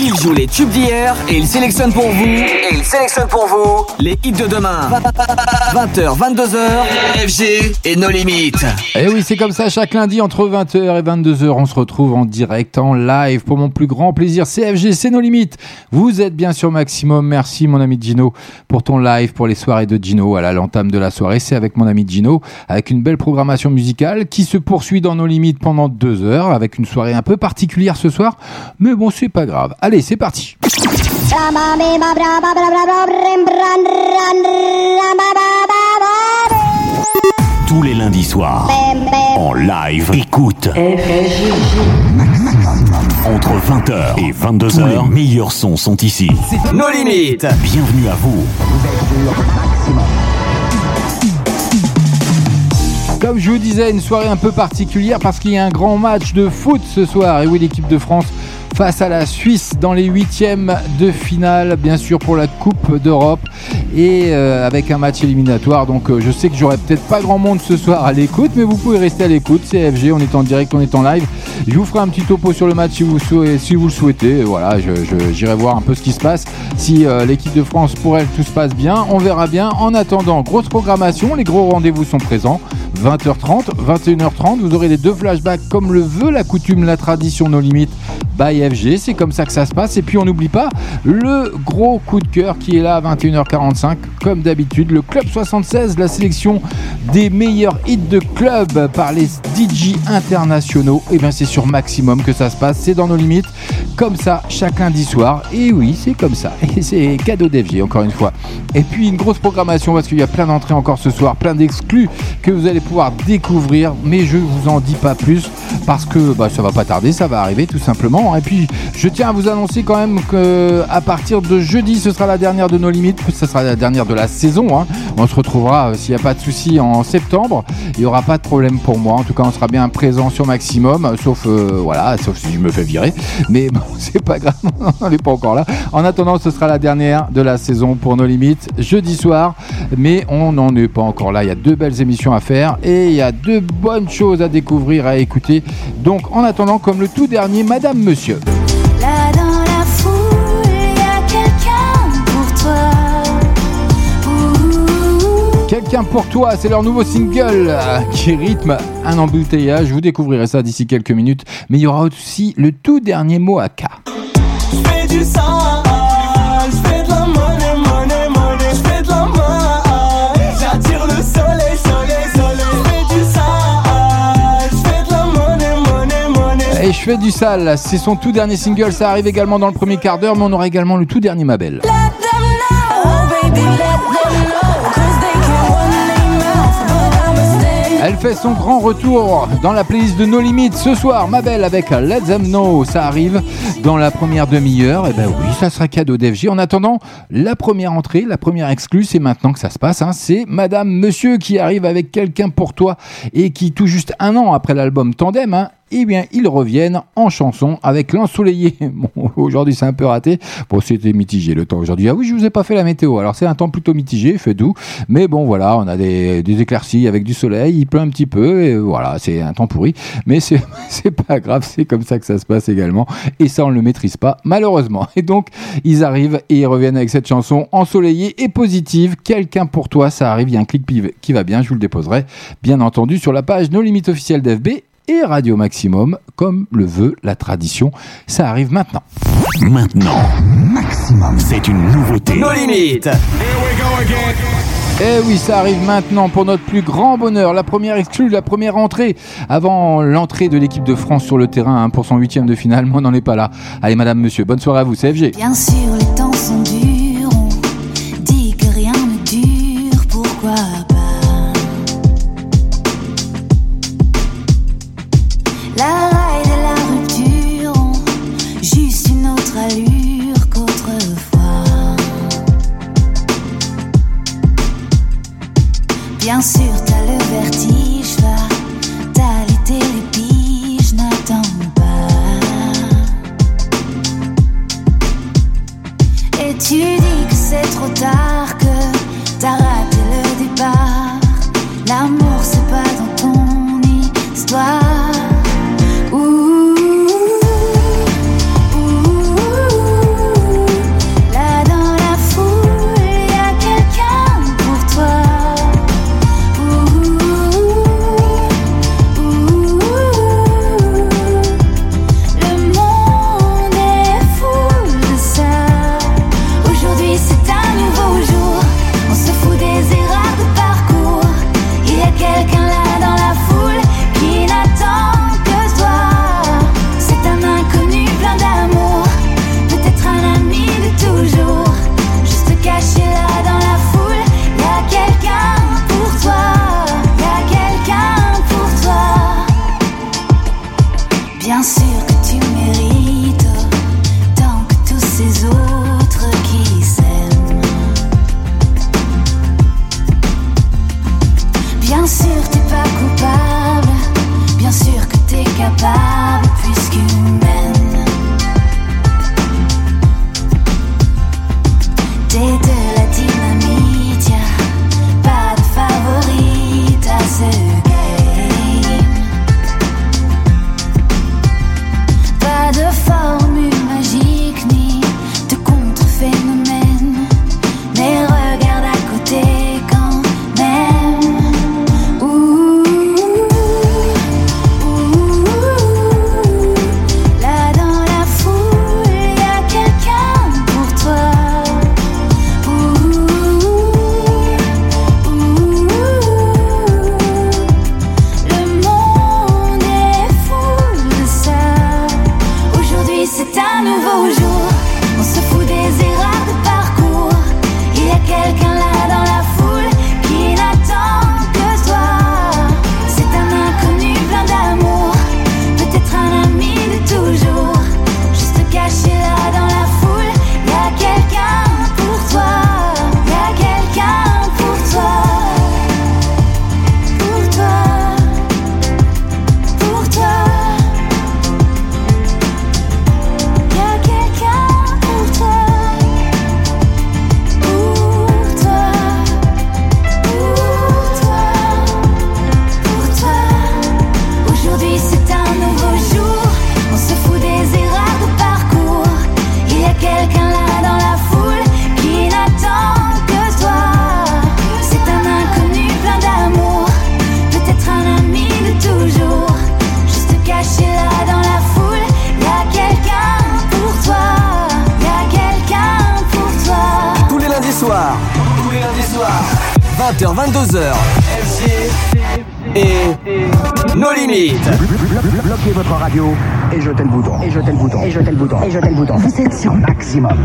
Il joue les tubes d'hier et il sélectionne pour vous. Il sélectionne pour vous les hits de demain. 20h, 22h, FG et nos limites. Et eh oui, c'est comme ça, chaque lundi entre 20h et 22h, on se retrouve en direct, en live, pour mon plus grand plaisir. CFG, c'est nos limites. Vous êtes bien sûr maximum. Merci mon ami Gino pour ton live, pour les soirées de Gino. À l'entame de la soirée, c'est avec mon ami Gino, avec une belle programmation musicale qui se poursuit dans nos limites pendant deux heures, avec une soirée un peu particulière ce soir. Mais bon, c'est pas grave. Allez, c'est parti. Tous les lundis soirs, en live, écoute. Entre 20h et 22h, les meilleurs sons sont ici. Nos limites. Bienvenue à vous. Comme je vous disais, une soirée un peu particulière parce qu'il y a un grand match de foot ce soir. Et oui, l'équipe de France face à la Suisse dans les huitièmes de finale, bien sûr pour la Coupe d'Europe et euh, avec un match éliminatoire. Donc euh, je sais que j'aurai peut-être pas grand monde ce soir à l'écoute, mais vous pouvez rester à l'écoute. CFG, on est en direct, on est en live. Je vous ferai un petit topo sur le match si vous, vous le souhaitez. Voilà, j'irai voir un peu ce qui se passe. Si euh, l'équipe de France, pour elle, tout se passe bien, on verra bien. En attendant, grosse programmation, les gros rendez-vous sont présents. 20h30, 21h30, vous aurez les deux flashbacks comme le veut la coutume, la tradition, nos limites by FG. C'est comme ça que ça se passe. Et puis on n'oublie pas le gros coup de cœur qui est là à 21h45, comme d'habitude. Le Club 76, la sélection des meilleurs hits de club par les DJ internationaux. Et eh bien c'est sur Maximum que ça se passe. C'est dans nos limites. Comme ça, chaque lundi soir. Et oui, c'est comme ça. Et c'est cadeau d'FG, encore une fois. Et puis une grosse programmation parce qu'il y a plein d'entrées encore ce soir, plein d'exclus que vous allez pouvoir découvrir. Mais je vous en dis pas plus parce que bah, ça va pas tarder, ça va arriver tout simplement. Et puis, je tiens à vous annoncer quand même que à partir de jeudi, ce sera la dernière de nos limites. Ce sera la dernière de la saison. Hein. On se retrouvera, euh, s'il n'y a pas de souci, en septembre. Il n'y aura pas de problème pour moi. En tout cas, on sera bien présent sur maximum. Sauf, euh, voilà, sauf si je me fais virer. Mais bon, c'est pas grave. on n'est pas encore là. En attendant, ce sera la dernière de la saison pour nos limites. Jeudi soir. Mais on n'en est pas encore là. Il y a deux belles émissions à faire. Et il y a deux bonnes choses à découvrir, à écouter. Donc, en attendant, comme le tout dernier, Madame Monsieur Quelqu'un pour toi, c'est leur nouveau single euh, qui rythme un embouteillage. Vous découvrirez ça d'ici quelques minutes. Mais il y aura aussi le tout dernier mot à K. du sang. Et je fais du sale, c'est son tout dernier single, ça arrive également dans le premier quart d'heure, mais on aura également le tout dernier Ma Belle. Elle fait son grand retour dans la playlist de No Limites ce soir, ma belle, avec Let Them Know. Ça arrive dans la première demi-heure. Et eh ben oui, ça sera cadeau d'FG. En attendant, la première entrée, la première exclue, c'est maintenant que ça se passe. Hein. C'est Madame Monsieur qui arrive avec quelqu'un pour toi et qui, tout juste un an après l'album Tandem, hein, eh bien, ils reviennent en chanson avec l'ensoleillé. Bon, aujourd'hui, c'est un peu raté. Bon, c'était mitigé le temps aujourd'hui. Ah oui, je vous ai pas fait la météo. Alors, c'est un temps plutôt mitigé, fait doux. Mais bon, voilà, on a des, éclaircies avec du soleil. Il pleut un petit peu. Et voilà, c'est un temps pourri. Mais c'est, pas grave. C'est comme ça que ça se passe également. Et ça, on ne le maîtrise pas, malheureusement. Et donc, ils arrivent et ils reviennent avec cette chanson ensoleillée et positive. Quelqu'un pour toi, ça arrive. Il y a un clic qui va bien. Je vous le déposerai, bien entendu, sur la page No Limites officielle d'FB et Radio Maximum, comme le veut la tradition. Ça arrive maintenant. Maintenant, Maximum, c'est une nouveauté. Nos limites. Here we go again. Eh oui, ça arrive maintenant pour notre plus grand bonheur. La première exclue, la première entrée avant l'entrée de l'équipe de France sur le terrain hein, pour son huitième de finale. Moi, on n'en est pas là. Allez, madame, monsieur, bonne soirée à vous, CFG. Bien sûr, les temps sont durs. 22h. Et nos limites. Bloquez votre radio et jetez le bouton. Et jetez le bouton. Et jetez le bouton. Et jetez le bouton. Vous êtes sur maximum.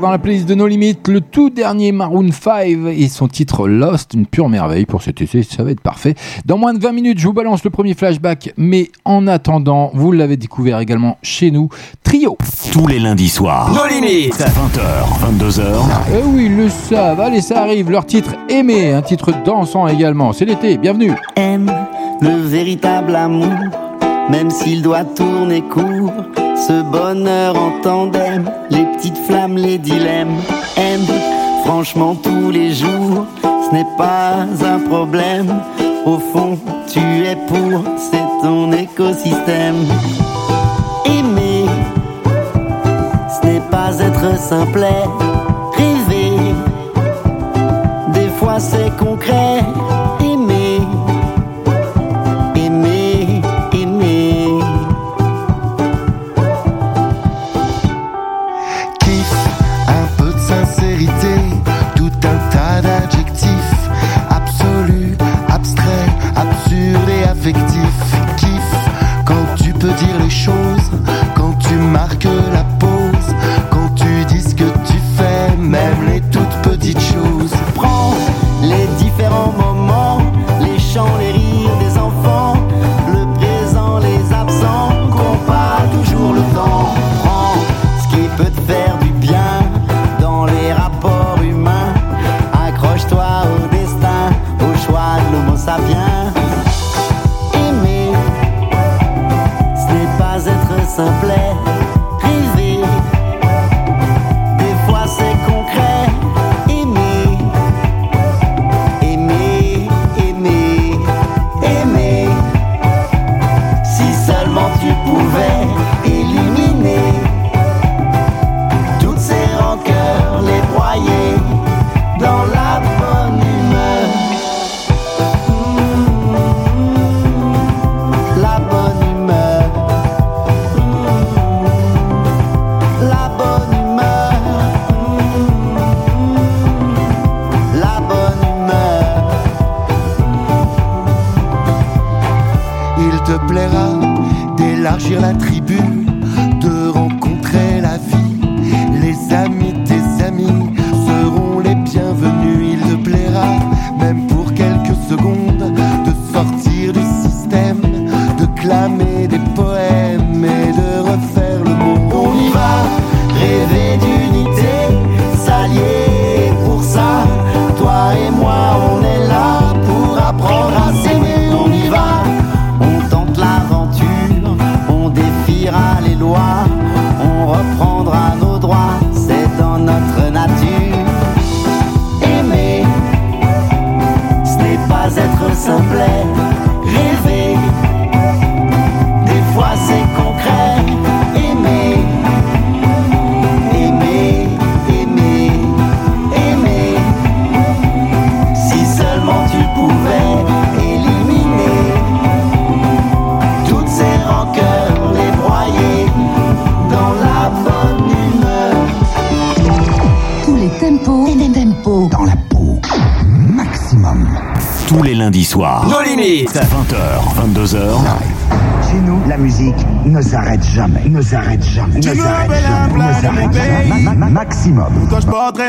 dans la playlist de nos limites le tout dernier Maroon 5 et son titre Lost, une pure merveille pour cet été, ça va être parfait. Dans moins de 20 minutes, je vous balance le premier flashback, mais en attendant, vous l'avez découvert également chez nous, Trio. Tous les lundis soirs, nos limites, à 20h, ah, 22h. Eh oui, ils le savent, allez, ça arrive, leur titre aimé, un titre dansant également, c'est l'été, bienvenue. Aime le véritable amour, même s'il doit tourner court, ce bonheur en tandem, les les dilemmes, aime franchement tous les jours, ce n'est pas un problème. Au fond, tu es pour, c'est ton écosystème. Aimer, ce n'est pas être simplet. Rêver, des fois c'est concret.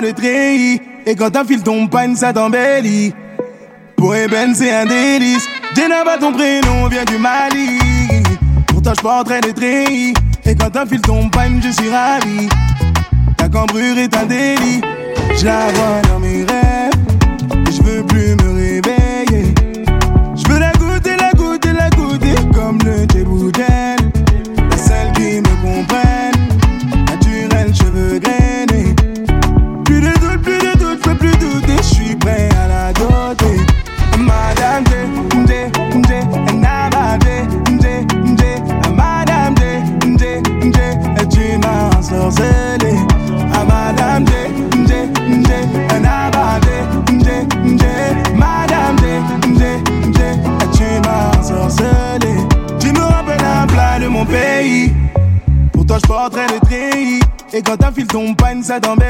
Et quand un fil tombe, panne, ça t'embellit. Pour Eben, c'est un délice. Jenaba, ton prénom vient du Mali. Pour toi, je porterai le treillis. Et quand un fil tombe, panne, je suis ravi. Ta cambrure est un délit. Je la vois dans mes rêves. Je veux plus me panne, ça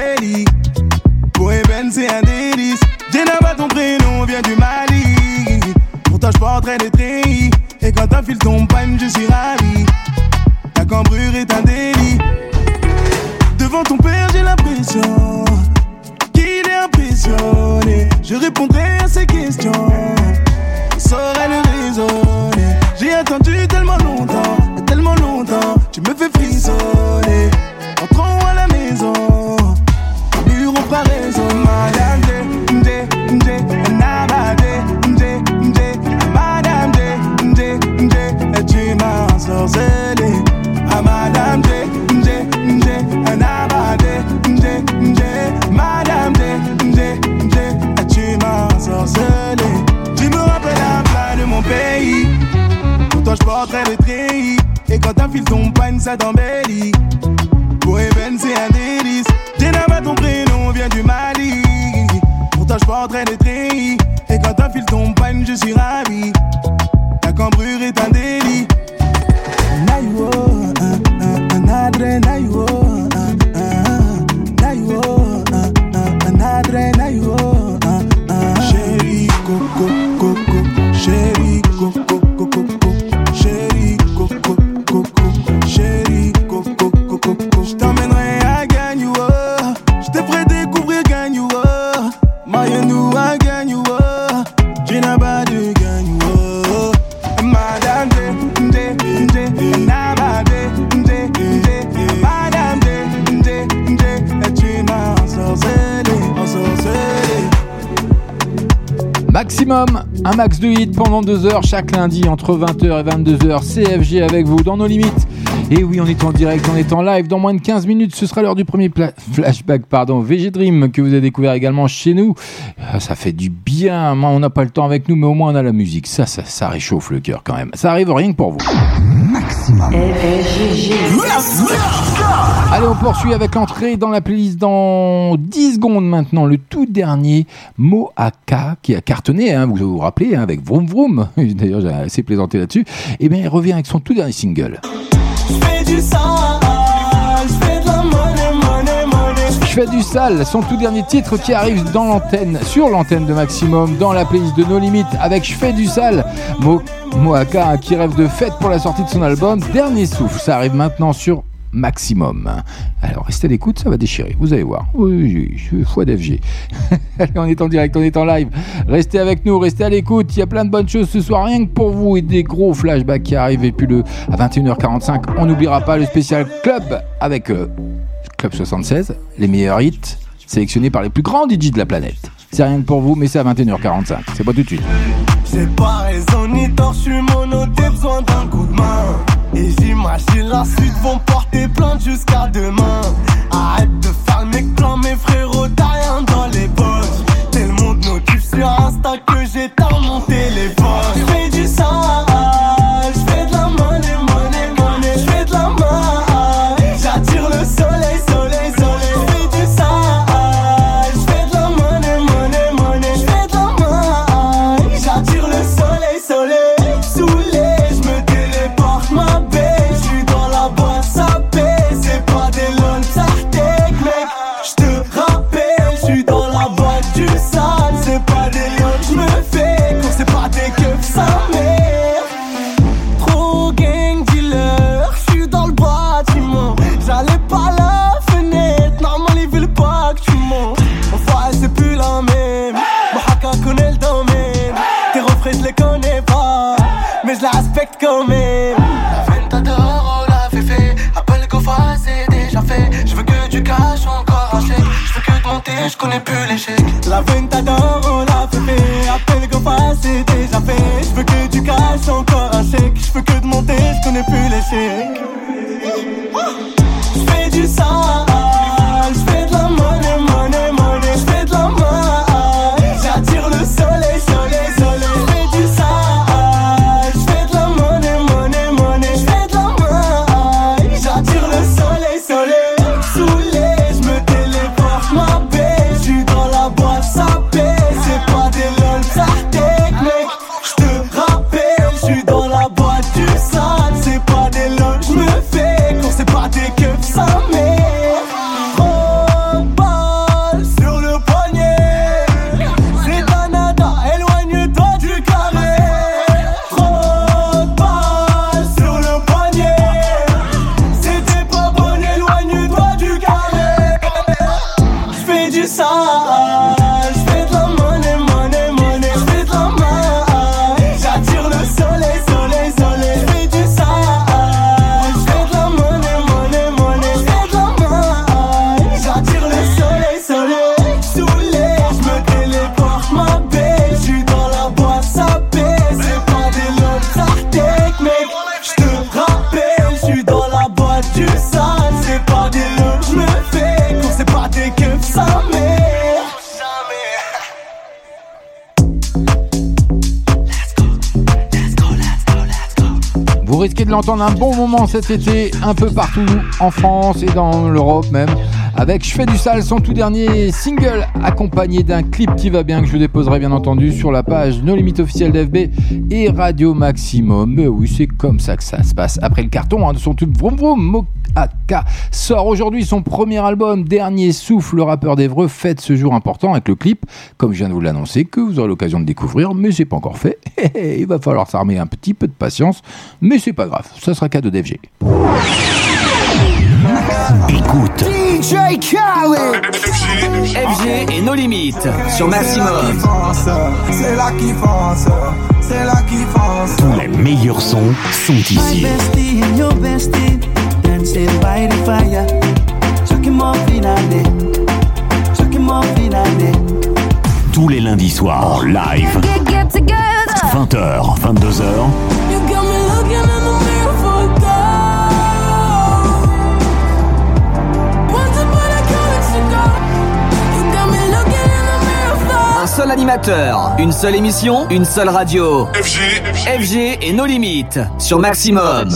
22h chaque lundi entre 20h et 22h. CFG avec vous dans nos limites. Et oui, on est en direct, on est en live. Dans moins de 15 minutes, ce sera l'heure du premier flashback, pardon, VG Dream, que vous avez découvert également chez nous. Ah, ça fait du bien. Hein. On n'a pas le temps avec nous, mais au moins on a la musique. Ça, ça, réchauffe le cœur quand même. Ça arrive rien que pour vous. Maximum. Eh, eh, Allez, on poursuit avec l'entrée dans la playlist dans 10 secondes maintenant. Le tout dernier Moaka qui a cartonné, hein, vous vous rappelez, hein, avec Vroom Vroom. D'ailleurs, j'ai assez plaisanté là-dessus. Et bien, il revient avec son tout dernier single. Je fais du sale, son tout dernier titre qui arrive dans l'antenne, sur l'antenne de Maximum, dans la playlist de No Limit avec Je fais du sale. Mo Moaka qui rêve de fête pour la sortie de son album Dernier souffle. Ça arrive maintenant sur maximum. Alors restez à l'écoute, ça va déchirer, vous allez voir. Oui, je suis foi d'FG. Allez, on est en direct, on est en live. Restez avec nous, restez à l'écoute. Il y a plein de bonnes choses ce soir, rien que pour vous et des gros flashbacks qui arrivent. Et puis le à 21h45, on n'oubliera pas le spécial club avec euh, Club 76, les meilleurs hits sélectionnés par les plus grands DJ de la planète. C'est rien que pour vous, mais c'est à 21h45. C'est pas tout de suite. J'ai pas raison ni tort, je suis monoté, besoin d'un coup de main. Et j'imagine la suite vont porter plainte jusqu'à demain. Arrête de faire le mec plan, mes frérots, t'as rien dans les poches. T'es le monde notif sur Insta que j'ai dans mon téléphone. Cet été, un peu partout en France et dans l'Europe même, avec Je fais du sale, son tout dernier single, accompagné d'un clip qui va bien, que je déposerai bien entendu sur la page No Limite officielle d'FB et Radio Maximum. Mais oui, c'est comme ça que ça se passe. Après le carton hein, de son tube Vroom Vroom, Moaka sort aujourd'hui son premier album, Dernier Souffle, le rappeur d'Evreux fête ce jour important avec le clip, comme je viens de vous l'annoncer, que vous aurez l'occasion de découvrir, mais c'est pas encore fait. Il va falloir s'armer un petit peu de patience, mais c'est pas grave, ça sera cadeau d'FG. Écoute. DJ Khaled FG et nos limites sur Maximum. C'est là qui fonce, c'est là qui fonce. Tous les meilleurs sons sont ici. bestie and your bestie dancing by the fire. Chucking more finale, chucking more finale. Tous les lundis soirs en live. Get, get together. 20h, 22h. Seul animateur, une seule émission, une seule radio. FG, FG et nos limites sur Maximum.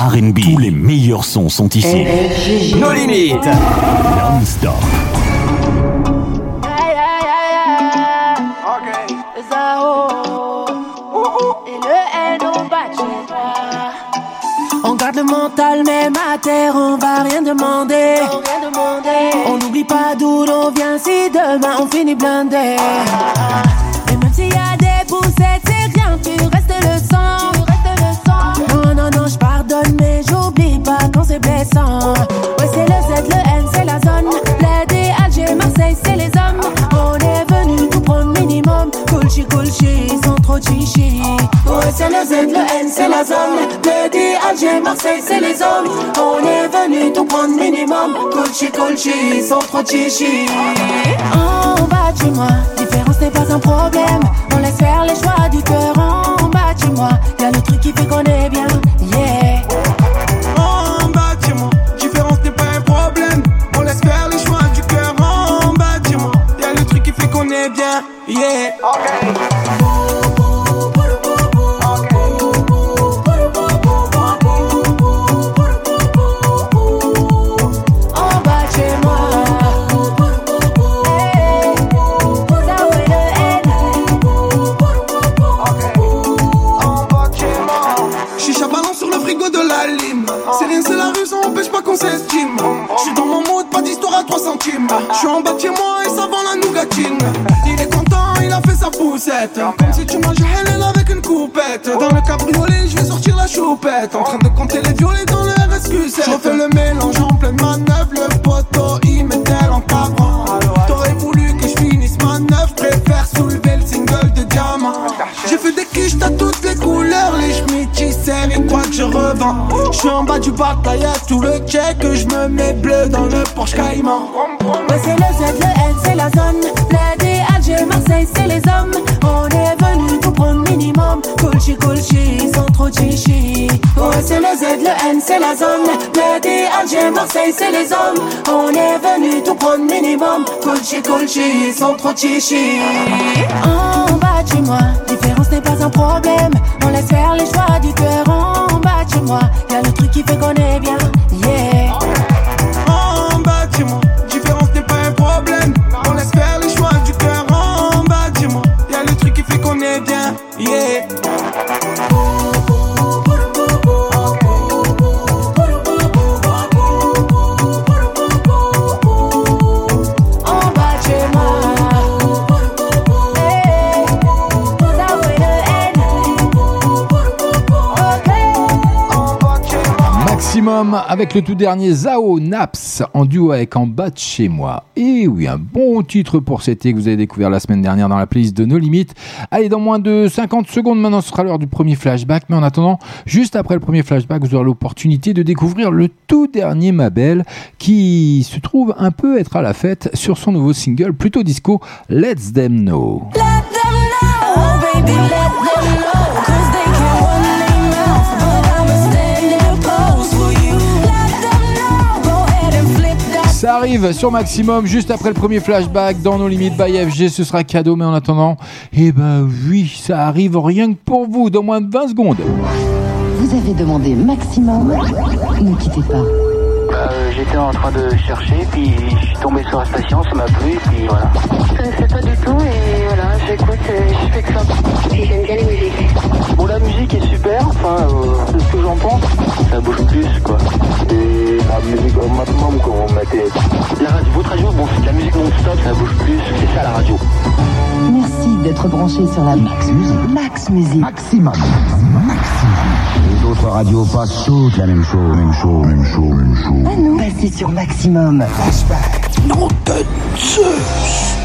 R&B. Tous les meilleurs sons sont ici. Nos limites. Non-stop. On garde le mental même à terre, on va rien demander. On n'oublie pas d'où l'on vient si demain on finit blindé. Et même Ouais, c'est le Z, le N, c'est la zone. L'aide Alger, Marseille, c'est les hommes. On est venu tout prendre minimum. Coolchi, coolchi, sans trop de chichi. Ouais, c'est le Z, le N, c'est la zone. L'aide Alger, Marseille, c'est les hommes. On est venu tout prendre minimum. Coolchi, coolchi, sans trop de chichi. En bas, dis-moi, différence n'est pas un problème. On laisse faire les choix du cœur en bas, dis-moi. Y'a le truc qui fait qu'on est bien, yeah. Yeah. En Comme si tu mangeais Helen avec une coupette. Dans le cabriolet, je vais sortir la choupette. En train de compter les violets dans le RSQ7. Je fais le mélange en pleine manœuvre. Le poteau, il m'étale en cabrant. T'aurais voulu que je finisse ma neuf. Préfère soulever le single de diamant. J'ai fait des quiches, t'as toutes les couleurs. Les c'est et quoi que je revends. Je suis en bas du bataille, tout le check. Je me mets bleu dans le Porsche Cayman. Ouais, c'est le Z, le N, c'est la zone. Marseille, c'est les hommes. On est venu tout prendre minimum. Coolchi, coolchi, sans trop chichi. Ouais, c'est le Z, le N, c'est la zone. L'aide Alger, Marseille, c'est les hommes. On est venu tout prendre minimum. Coolchi, coolchi, sans trop chichi. En bas, dis-moi, différence n'est pas un problème. On laisse faire les choix du cœur en bas, dis-moi. Y'a le truc qui fait qu'on est bien, yeah. Avec le tout dernier Zao Naps en duo avec En bas de chez moi. Et oui, un bon titre pour cet été que vous avez découvert la semaine dernière dans la playlist de nos limites. Allez, dans moins de 50 secondes maintenant, ce sera l'heure du premier flashback. Mais en attendant, juste après le premier flashback, vous aurez l'opportunité de découvrir le tout dernier Mabel qui se trouve un peu être à la fête sur son nouveau single plutôt disco Let's Them Know. Let them know, oh baby, let them know, Ça arrive sur Maximum juste après le premier flashback dans nos limites by FG. Ce sera cadeau, mais en attendant, eh ben oui, ça arrive rien que pour vous dans moins de 20 secondes. Vous avez demandé maximum. Ne quittez pas. Euh, j'étais en train de chercher, puis je suis tombé sur la station, ça m'a plu, puis voilà. Je connaissais pas du tout et voilà, j'écoute je fais que ça. Puis j'aime bien les musiques. Bon, la musique est super, enfin, euh, c'est ce que j'en pense. Ça bouge plus, quoi. Et la musique au maximum qu'on mettait. La radio, votre radio, bon, c'est de la musique non-stop, ça bouge plus, c'est ça la radio. Merci d'être branché sur la Max Musique. Max Musique. Maximum. Les autres radios passent toutes la même chose, même chose, même chose, même chose. À nous, passez sur Maximum. Non de Zeus.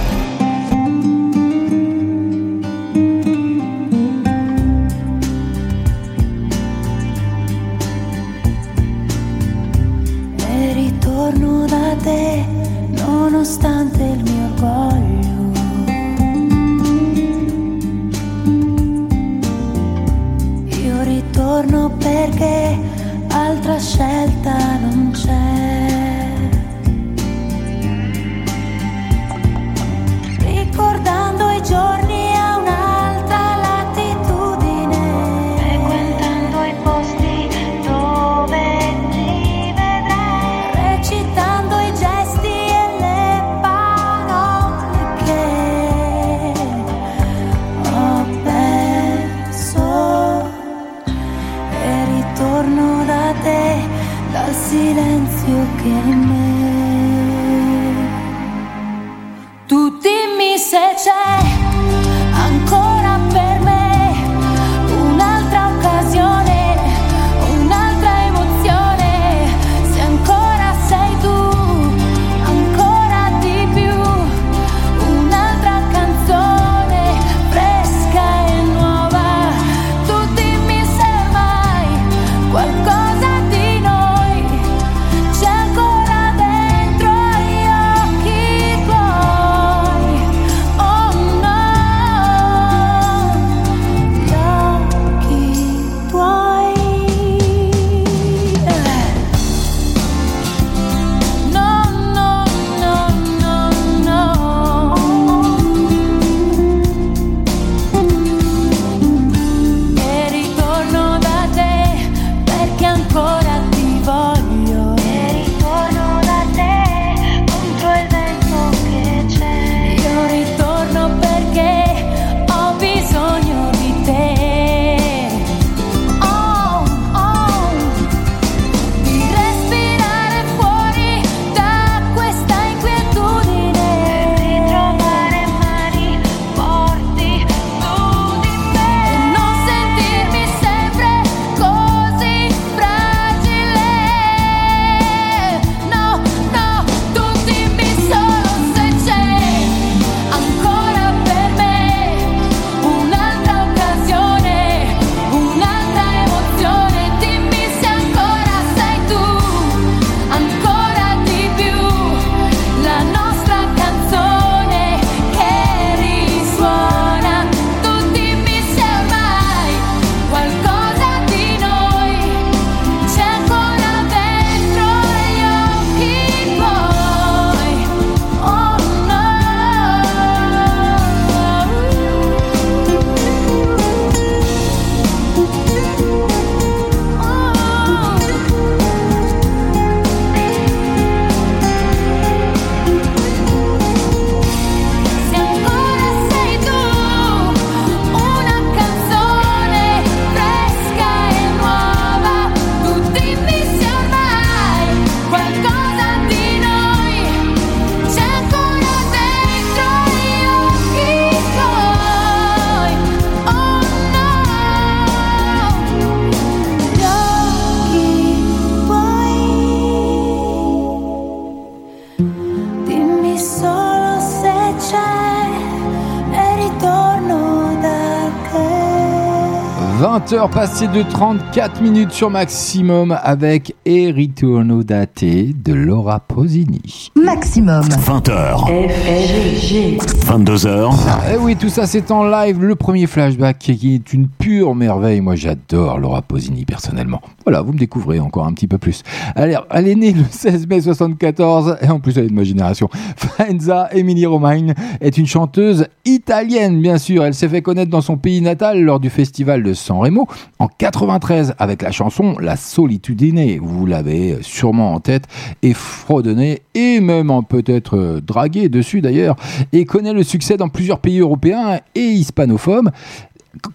20h passées de 34 minutes sur maximum avec E Ritorno da te de Laura Posini. Maximum. 20h. FG. 22h. Et oui, tout ça c'est en live, le premier flashback qui est une pure merveille. Moi j'adore Laura Posini personnellement. Voilà, vous me découvrez encore un petit peu plus. Elle, elle est née le 16 mai 74 et en plus elle est de ma génération. Faenza Emily Romagne est une chanteuse italienne bien sûr. Elle s'est fait connaître dans son pays natal lors du festival de San Remo en 93 avec la chanson La Solitudine. Vous l'avez sûrement en tête et fredonné et même peut-être dragué dessus d'ailleurs et connaît le succès dans plusieurs pays européens et hispanophones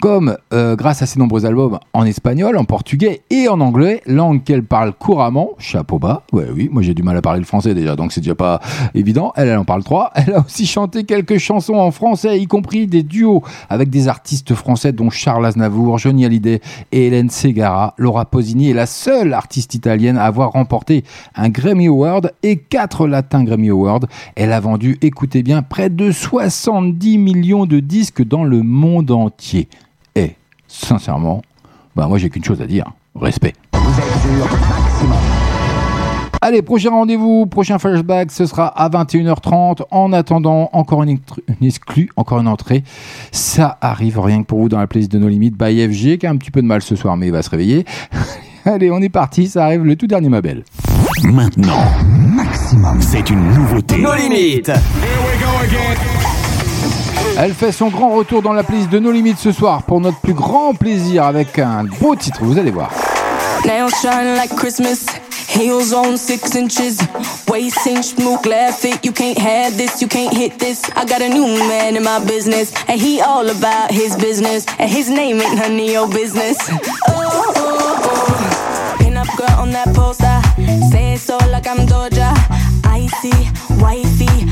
comme euh, grâce à ses nombreux albums en espagnol, en portugais et en anglais, langue qu'elle parle couramment, chapeau bas, ouais oui, moi j'ai du mal à parler le français déjà, donc c'est déjà pas évident, elle, elle en parle trois, elle a aussi chanté quelques chansons en français, y compris des duos avec des artistes français dont Charles Aznavour, Johnny Hallyday et Hélène Segara, Laura Posini est la seule artiste italienne à avoir remporté un Grammy Award et quatre latins Grammy Awards, elle a vendu, écoutez bien, près de 70 millions de disques dans le monde entier sincèrement, bah moi j'ai qu'une chose à dire, respect. Allez, prochain rendez-vous, prochain flashback, ce sera à 21h30. En attendant, encore une, une exclue, encore une entrée. Ça arrive rien que pour vous dans la playlist de nos limites by FG, qui a un petit peu de mal ce soir, mais il va se réveiller. Allez, on est parti, ça arrive le tout dernier Mabel. Maintenant, maximum, c'est une nouveauté. Nos limites. Elle fait son grand retour dans la playlist de nos limites ce soir pour notre plus grand plaisir avec un beau titre, vous allez voir. Nails shine like Christmas. Heels on six inches. Waist cinch, move, laugh it. You can't have this, you can't hit this. I got a new man in my business. And he all about his business. And his name ain't none of your business. Oh, oh, oh. Pin up girl on that poster. Say it so like I'm Doja. Icy, wifey,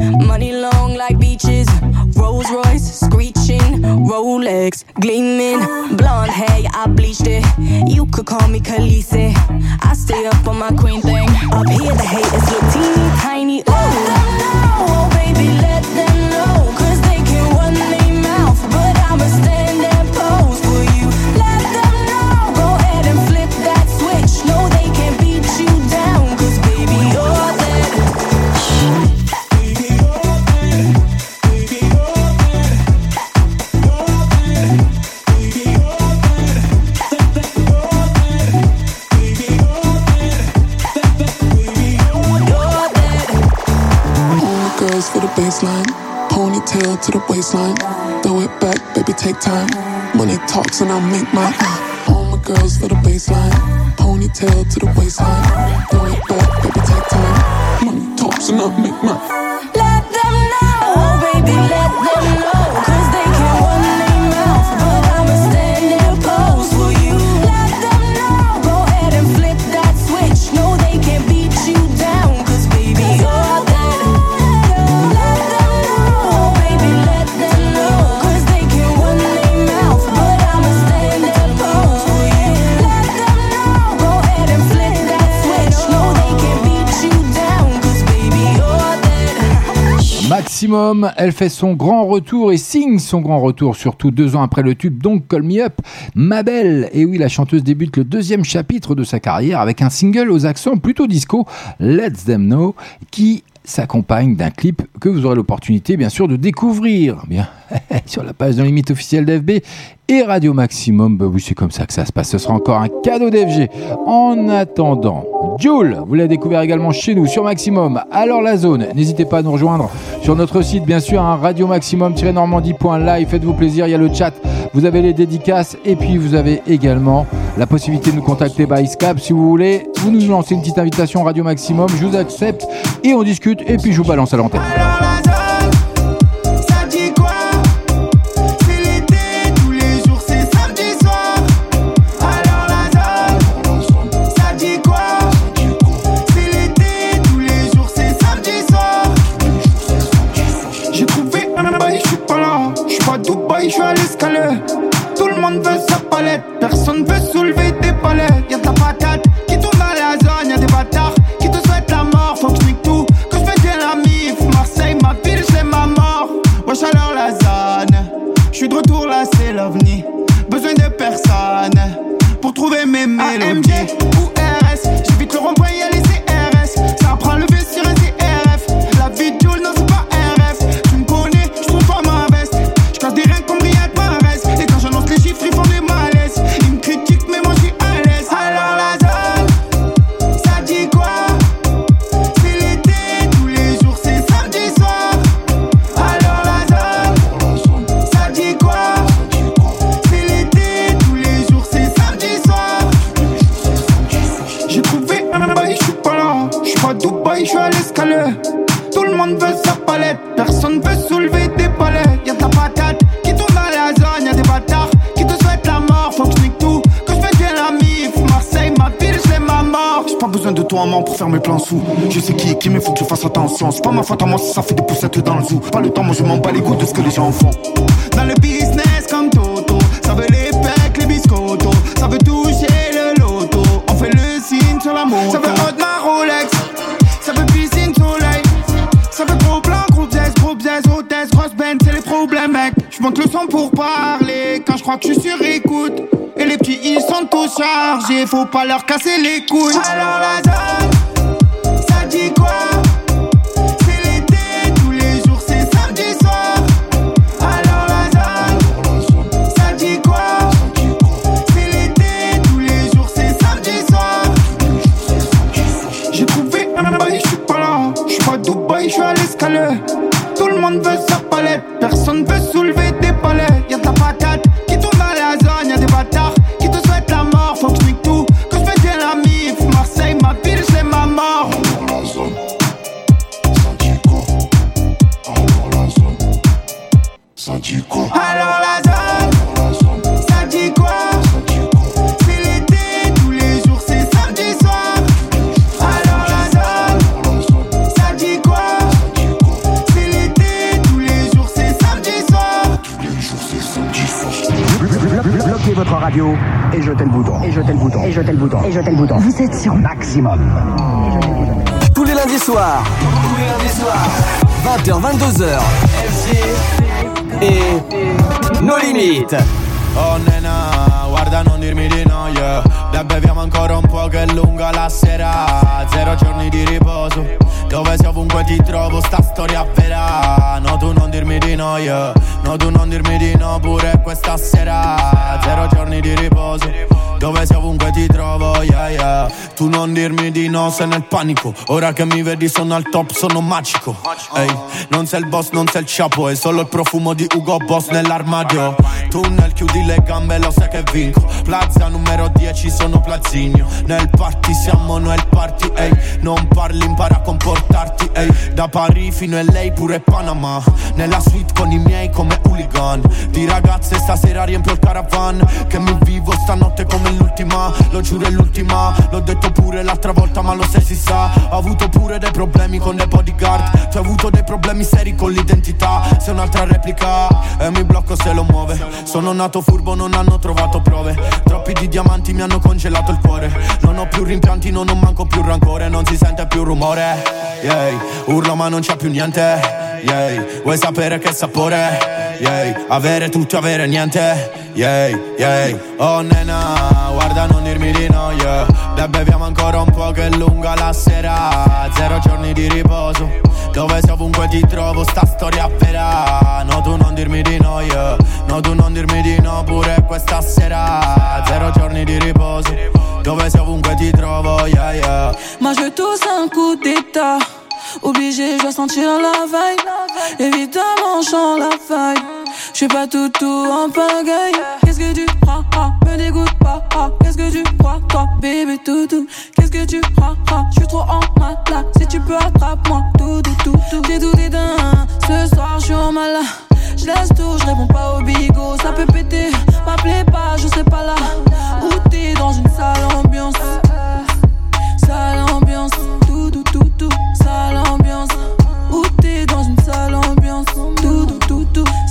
Money long like beaches. Rolls Royce screeching, Rolex gleaming. Blonde hair, I bleached it. You could call me Khaleesi. I stay up on my queen thing. Up here, the haters look teeny tiny. Ooh. Let them know, oh baby, let them know. Cause they can run their mouth, but I'ma stand Girls for the baseline. Ponytail to the waistline. Throw it back, baby, take time. Money talks and I'll make mine. All my girls for the baseline. Ponytail to the waistline. Throw it back, baby, take time. Money talks and I'll make mine. Let them know, oh baby, Elle fait son grand retour et signe son grand retour, surtout deux ans après le tube Donc Call Me Up. Ma belle, et oui, la chanteuse débute le deuxième chapitre de sa carrière avec un single aux accents plutôt disco, Let Them Know, qui s'accompagne d'un clip que vous aurez l'opportunité bien sûr de découvrir bien sur la page de limite officielle d'FB et Radio Maximum. Bah oui, c'est comme ça que ça se passe. Ce sera encore un cadeau d'FG. En attendant, Joule, vous l'avez découvert également chez nous sur Maximum. Alors la zone, n'hésitez pas à nous rejoindre sur notre site, bien sûr, un radio maximum-normandie.live. Faites-vous plaisir, il y a le chat, vous avez les dédicaces et puis vous avez également la possibilité de nous contacter by Skype si vous voulez. Vous nous lancez une petite invitation Radio Maximum, je vous accepte et on discute et puis je vous balance à l'antenne. MJ. Pour faire mes plans sous. Je sais qui est qui, mais faut que je fasse attention. C'est pas ma faute à moi si ça fait des poussettes dans le zoo. Pas le temps, moi je m'en bats les couilles de ce que les gens font. Dans le business comme Toto, ça veut les pecs, les biscottos. Ça veut toucher le loto. On fait le signe sur la. Ça veut hot ma Rolex. Ça veut piscine soleil. Ça veut gros plan, gros pièce, gros pièce, hôtesse, grosse benne, c'est les problèmes, mec. Je monte le son pour parler quand je crois que je suis sur écoute. Et les petits, ils sont tous chargés, faut pas leur casser les couilles. Alors radio et jetez le bouton. Et jetez le bouton. Et jetez le bouton. Et jetez le bouton. Vous êtes sur maximum. Tous les lundis soirs. Tous les lundis soirs. 20h, 22h. FG et nos limites. Oh nena, guarda non dirmi di no, yeah Dai beviamo ancora un po' che è lunga la sera. Zero giorni di riposo Dove sei ovunque ti trovo, sta storia vera. No tu non dirmi di no, yeah No tu non dirmi di no pure questa sera. Zero giorni di riposo Dove sei ovunque ti trovo, yeah yeah. Tu non dirmi di no, sei nel panico. Ora che mi vedi sono al top, sono magico. Ehi, non sei il boss, non sei il ciapo È solo il profumo di Ugo Boss nell'armadio. Tunnel, chiudi le gambe, lo sai che vinco. Plaza numero 10, sono Plazinio. Nel party siamo noi il party, ehi. Non parli, impara a comportarti, ehi. Da Parigi fino a lei pure Panama. Nella suite con i miei come hooligan. Di ragazze stasera riempio il caravan. Che mi vivo stanotte come l'ultima Lo giuro è l'ultima. L'ho detto pure l'altra volta ma lo sai si sa. Ho avuto pure dei problemi con dei bodyguard. Tu hai avuto dei problemi seri con l'identità. Sei un'altra replica E mi blocco se lo muove. Sono nato furbo non hanno trovato prove. Troppi di diamanti mi hanno congelato il cuore. Non ho più rimpianti non ho manco più rancore. Non si sente più rumore. Yeah. Urlo ma non c'è più niente. Yeah. Vuoi sapere che sapore? Yeah. Avere tutto avere niente. Yeah, yeah. Oh nena, guarda non dirmi di no, yeah. Dai beviamo ancora un po' che è lunga la sera. Zero giorni di riposo Dove sei ovunque ti trovo, sta storia vera. No tu non dirmi di no, yeah. No tu non dirmi di no pure questa sera. Zero giorni di riposo Dove sei ovunque ti trovo, yeah yeah. Moi je tous un coup d'état. Obligé, je dois sentir la vibe. Évidemment, chante la faille. Je suis pas tout tout en pagaille. Qu'est-ce que tu crois? Ah, Me dégoûte pas. ah, Qu'est-ce que tu crois toi, bébé toutou Qu'est-ce que tu crois? Ah, Je suis trop en matelas. Si tu peux attrape-moi, tout tout tout tout. J'ai tout d'un. Ce soir, je suis en malin. Je laisse tout, je réponds pas au bigot. Ça peut péter, m'appelez pas, je sais pas là. Où t'es dans une sale ambiance? Sale ambiance,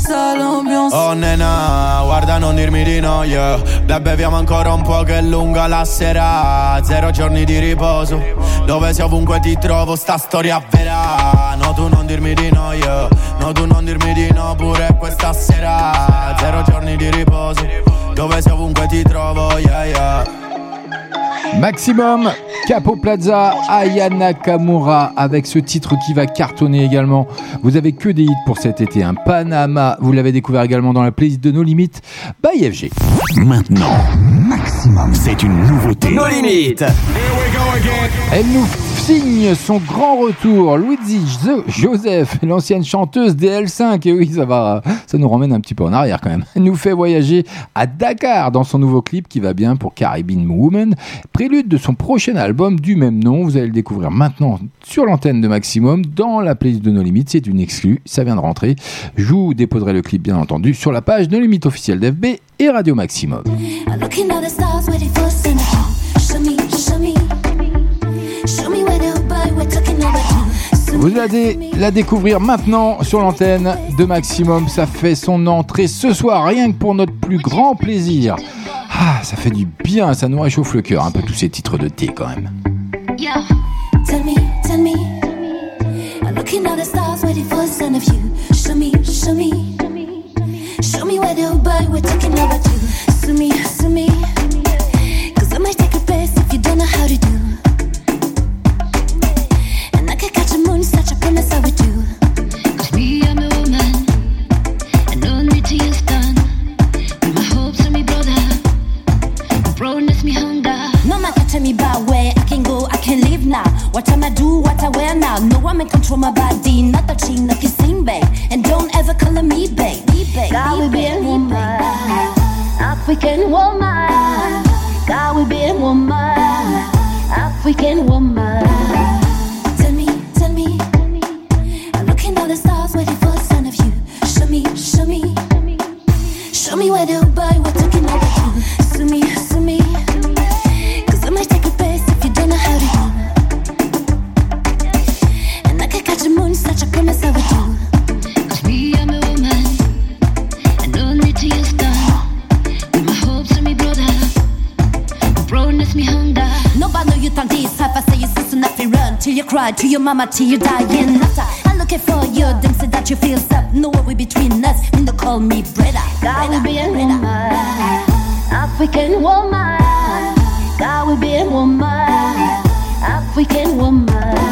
tout, sale ambiance. Oh nena, guarda non dirmi di no, yeah. Dai beviamo ancora un po' che è lunga la sera. Zero giorni di riposo. Dove sei? Ovunque ti trovo, sta storia vera. No tu non dirmi di no, yeah. No tu non dirmi di no pure questa sera. Zero giorni di riposo. Dove sei? Ovunque ti trovo, yeah yeah Maximum, Capo Plaza, Aya Nakamura avec ce titre qui va cartonner également. Vous avez que des hits pour cet été. Un Panama, vous l'avez découvert également dans la playlist de nos limites by FG. Maintenant, Maximum, c'est une nouveauté. Nos limites. Elle nous signe son grand retour. Luigi Joseph, l'ancienne chanteuse des L5, et oui, ça va, ça nous ramène un petit peu en arrière quand même. Nous fait voyager à Dakar dans son nouveau clip qui va bien pour Caribbean Woman, prélude de son prochain album du même nom. Vous allez le découvrir maintenant sur l'antenne de Maximum dans la playlist de nos limites. C'est une exclue, ça vient de rentrer. Je vous déposerai le clip bien entendu sur la page de limite officielle d'FB et Radio Maximum. La découvrir maintenant sur l'antenne de Maximum. Ça fait son entrée ce soir, rien que pour notre plus grand plaisir. Ah, ça fait du bien, ça nous réchauffe le cœur, un peu tous ces titres de thé quand même. African woman, mama, till you dying. After I'm looking for you, them say that you feel up. No way between us. Then they call me brother. Caribbean woman. African woman. Caribbean woman. African woman.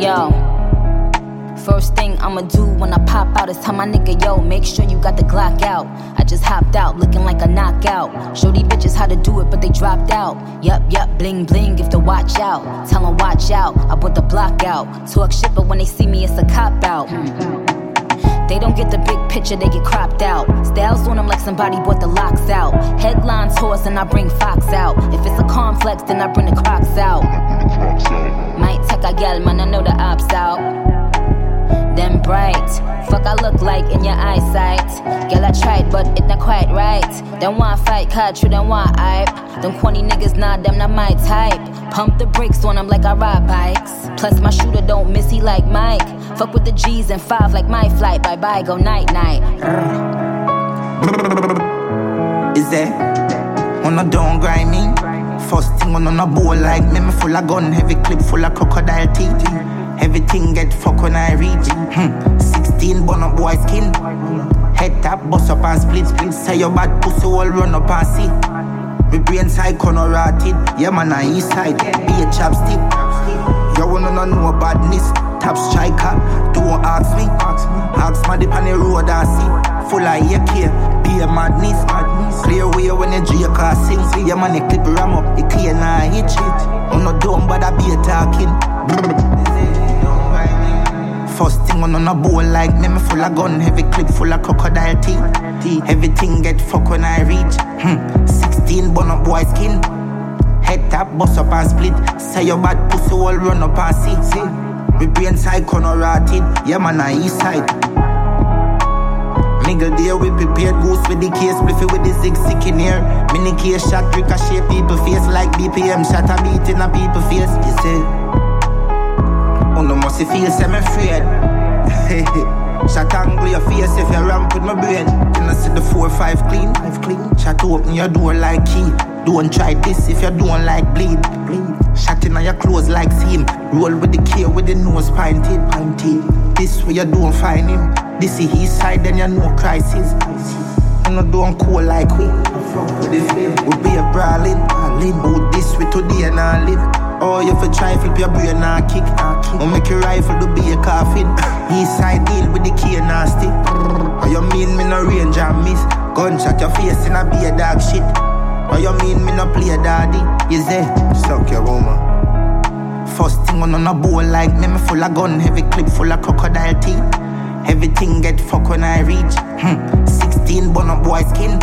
Yo. First thing I'ma do when I pop out is tell my nigga, yo, make sure you got the Glock out. I just hopped out looking like a knockout. Show these bitches how to do it, but they dropped out. Yup, yup, bling bling, if to watch out. Tell 'em watch out, I put the block out. Talk shit, but when they see me, it's a cop out. They don't get the big picture, they get cropped out. Styles on them like somebody bought the locks out. Headlines horse and I bring Fox out. If it's a complex, then I bring the crocs out. Might take a gal, man, I know the ops out. Them bright, fuck I look like in your eyesight. Girl, I tried, but it not quite right. Then want fight, cut you, then want hype. Them corny niggas, nah, them not my type. Pump the brakes on them like I ride bikes. Plus, my shooter don't miss, he like Mike. Fuck with the G's and five like my flight. Bye bye, go night night. Is there? On a don't grind me. First thing on a bowl like me, me full of gun, heavy clip full of crocodile teeth. Everything get fucked when I reach. Hmm. 16 bun up boy skin. Head tap, bust up and split, split. Say your bad pussy all run up and see. Me brain side corner rotted. Yeah man, I east side. Be a chapstick. You wanna know no badness. Top striker, don't ask me. Ask my dip on the road I see. Full of AK, be a madness. Clear way when you drink car sing. See your man, the clip ram up, it clear now hit shit. I'm not dumb, but I be a talking. First thing on on a bowl like me, me full of gun, heavy clip full of crocodile teeth. Everything get fuck when I reach. Hmm. 16 bun up boy skin. Head tap, bust up and split. Say your bad pussy all run up and see. see. Me brain side corner rotted. Yeah man, I east side. Nigga there we prepared goose with the case Spliffy with the zig sick in here Mini case shot ricochet people face Like BPM shot a beat in a people face You see Oh no must you feel semi afraid. Shot angle your face if you ramp with my brain. Can I see the four five clean. Five clean. Shot open your door like key. Don't try this if you don't like bleed. Bleed. Shot in your clothes like seam. Roll with the K with the nose pinted Pinted This way you don't find him. This is his side then you know crisis. You know don't cool like we. We be a brawling. Who this we today and I live Oh, you for try flip your brain and kick. Or make your rifle to be a coffin. East side deal with the key and nasty. Or you mean me no range and miss? Gunshot your face in a be a dog shit. Or you mean me no play daddy? Is there? Suck your woman. First thing on on a bowl like me, me full of gun, heavy clip full of crocodile teeth. Everything get fuck when I reach. Hmm. 16 bun up boy skin.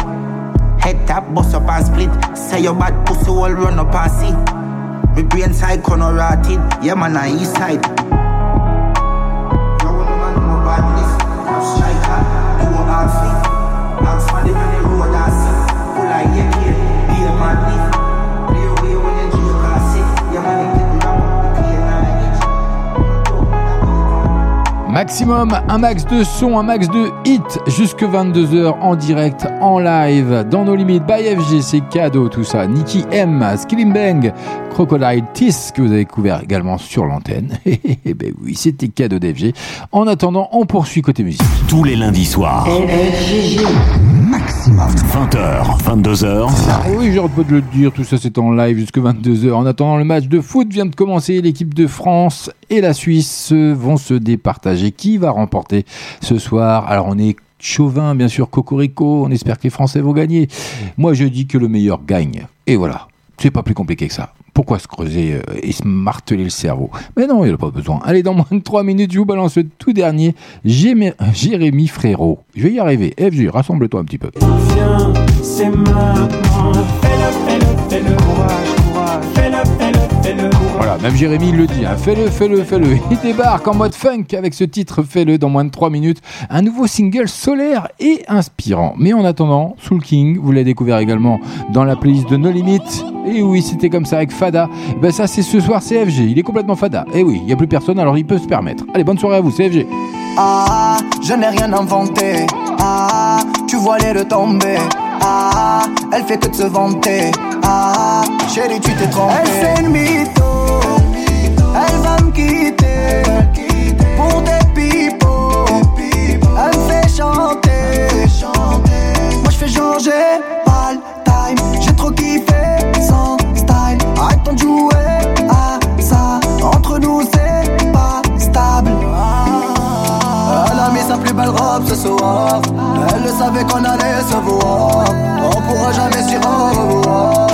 Head tap, bust up and split. Say your bad pussy all run up and see. Maximum, un max de son, un max de hit jusque 22h en direct, en live, dans nos limites, by FG, c'est cadeau tout ça. Nicky M, Skilling Bang, Crocodile Tiss que vous avez couvert également sur l'antenne. Eh ben oui, c'était cadeau d'FG. En attendant, on poursuit côté musique. Tous les lundis soirs. Maximum. 20h, 22h. Et oui, j'ai hâte de le dire, tout ça c'est en live jusque 22h. En attendant, le match de foot vient de commencer. L'équipe de France et la Suisse vont se départager. Qui va remporter ce soir? Alors on est chauvin, bien sûr, Cocorico. On espère que les Français vont gagner. Moi, je dis que le meilleur gagne. Et voilà. C'est pas plus compliqué que ça. Pourquoi se creuser euh, et se marteler le cerveau? Mais non, il n'y a pas besoin. Allez, dans moins de 3 minutes, je vous balance le tout dernier. Jémé- Jérémy Frérot. Je vais y arriver. FG, rassemble-toi un petit peu. Voilà, même Jérémy il le dit, hein. fais-le, fais-le, fais-le. Il débarque en mode funk avec ce titre Fais-le dans moins de 3 minutes. Un nouveau single solaire et inspirant. Mais en attendant, Soul King, vous l'avez découvert également dans la playlist de No Limit. Et oui, c'était comme ça avec Fada. Ben ça c'est ce soir CFG, il est complètement Fada. Et oui, il n'y a plus personne alors il peut se permettre. Allez, bonne soirée à vous, CFG. Ah, je n'ai rien inventé. Ah, tu vois les de tomber. Ah, elle fait que de se vanter. Ah, chérie, tu t'es trompé. Elle fait une mytho. Elle va me quitter. Pour des pipos. Elle fait chanter. Moi, je fais genre, j'ai pas le time. J'ai trop kiffé sans style. Arrête de jouer sa plus belle robe ce soir. Elle le savait qu'on allait se voir. On pourra jamais s'y revoir.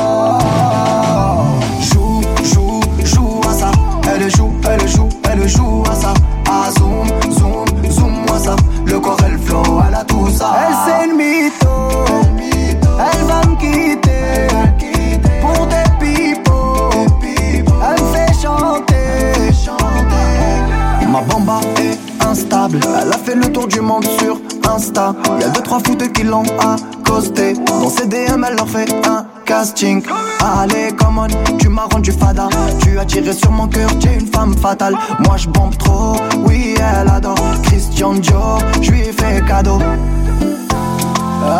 Joue, joue, joue à ça. Elle joue, elle joue, elle joue à ça. Ah, zoom, zoom, zoom moi ça. Le corps, elle flow, elle a tout ça. Elle c'est une mytho. Elle a fait le tour du monde sur Insta. Y'a deux trois foutes qui l'ont accosté. Dans ses DM, elle leur fait un casting. Allez, come on, tu m'as rendu fada. Tu as tiré sur mon cœur, tu es une femme fatale. Moi je bombe trop, oui, elle adore. Christian Dior, je lui ai fait cadeau.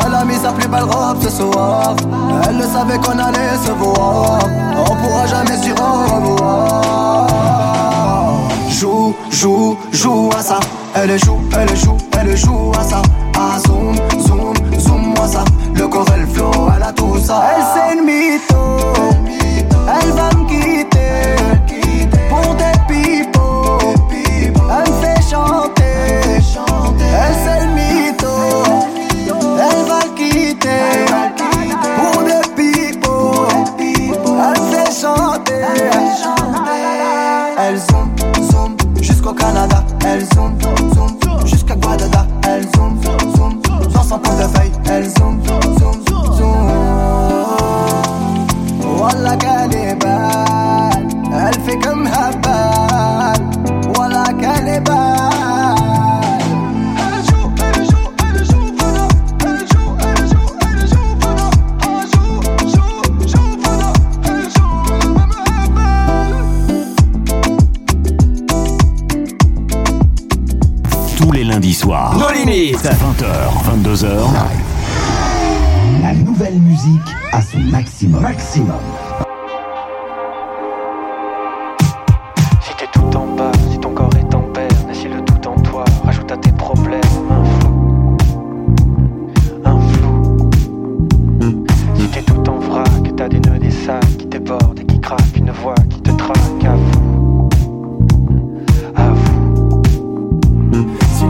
Elle a mis sa plus belle robe ce soir. Elle le savait qu'on allait se voir. On pourra jamais au revoir. Joue, joue, joue à ça. Elle joue, elle joue, elle joue à ça. Ah, zoom, zoom, zoom moi ça. Le corps, elle flow, elle a tout ça. Elle c'est une mytho. Elle va me quitter. Pour des pipos. Elle me fait chanter. Elle c'est une mytho. Elle va le quitter Pour des pipos Elle fait chanter Jusqu'au Canada. Elle zoom, zoom Jusqu'à Guadada. Elle zoom, zoom Dans son portefeuille Elle zoom, zoom, zoom Wallah qu'elle est belle. Elle fait comme soirs. Nos limites. 20h, 22h. La nouvelle musique à son maximum. Maximum.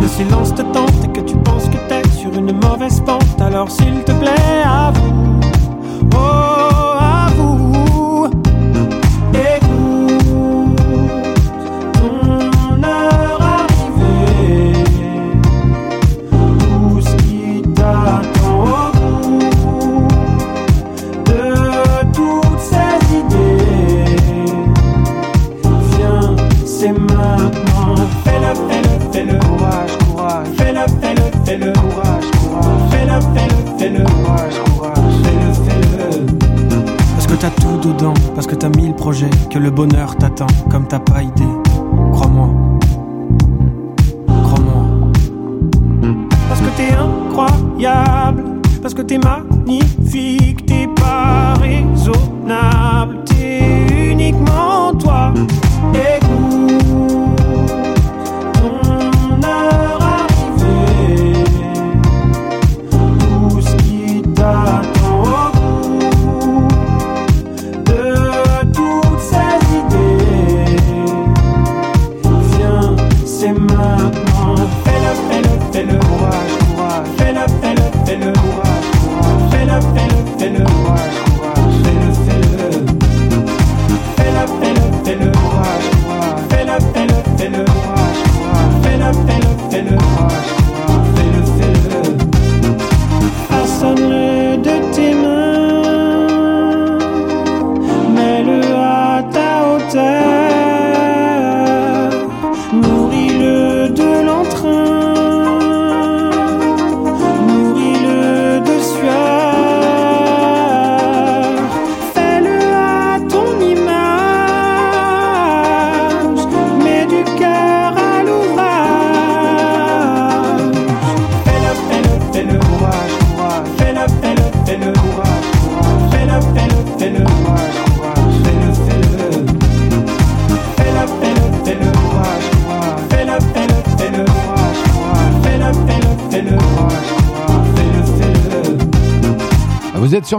Silence te tente et que tu penses que t'es sur une mauvaise pente, alors s'il te plaît, à le bonheur t'attend, comme t'as pas idée.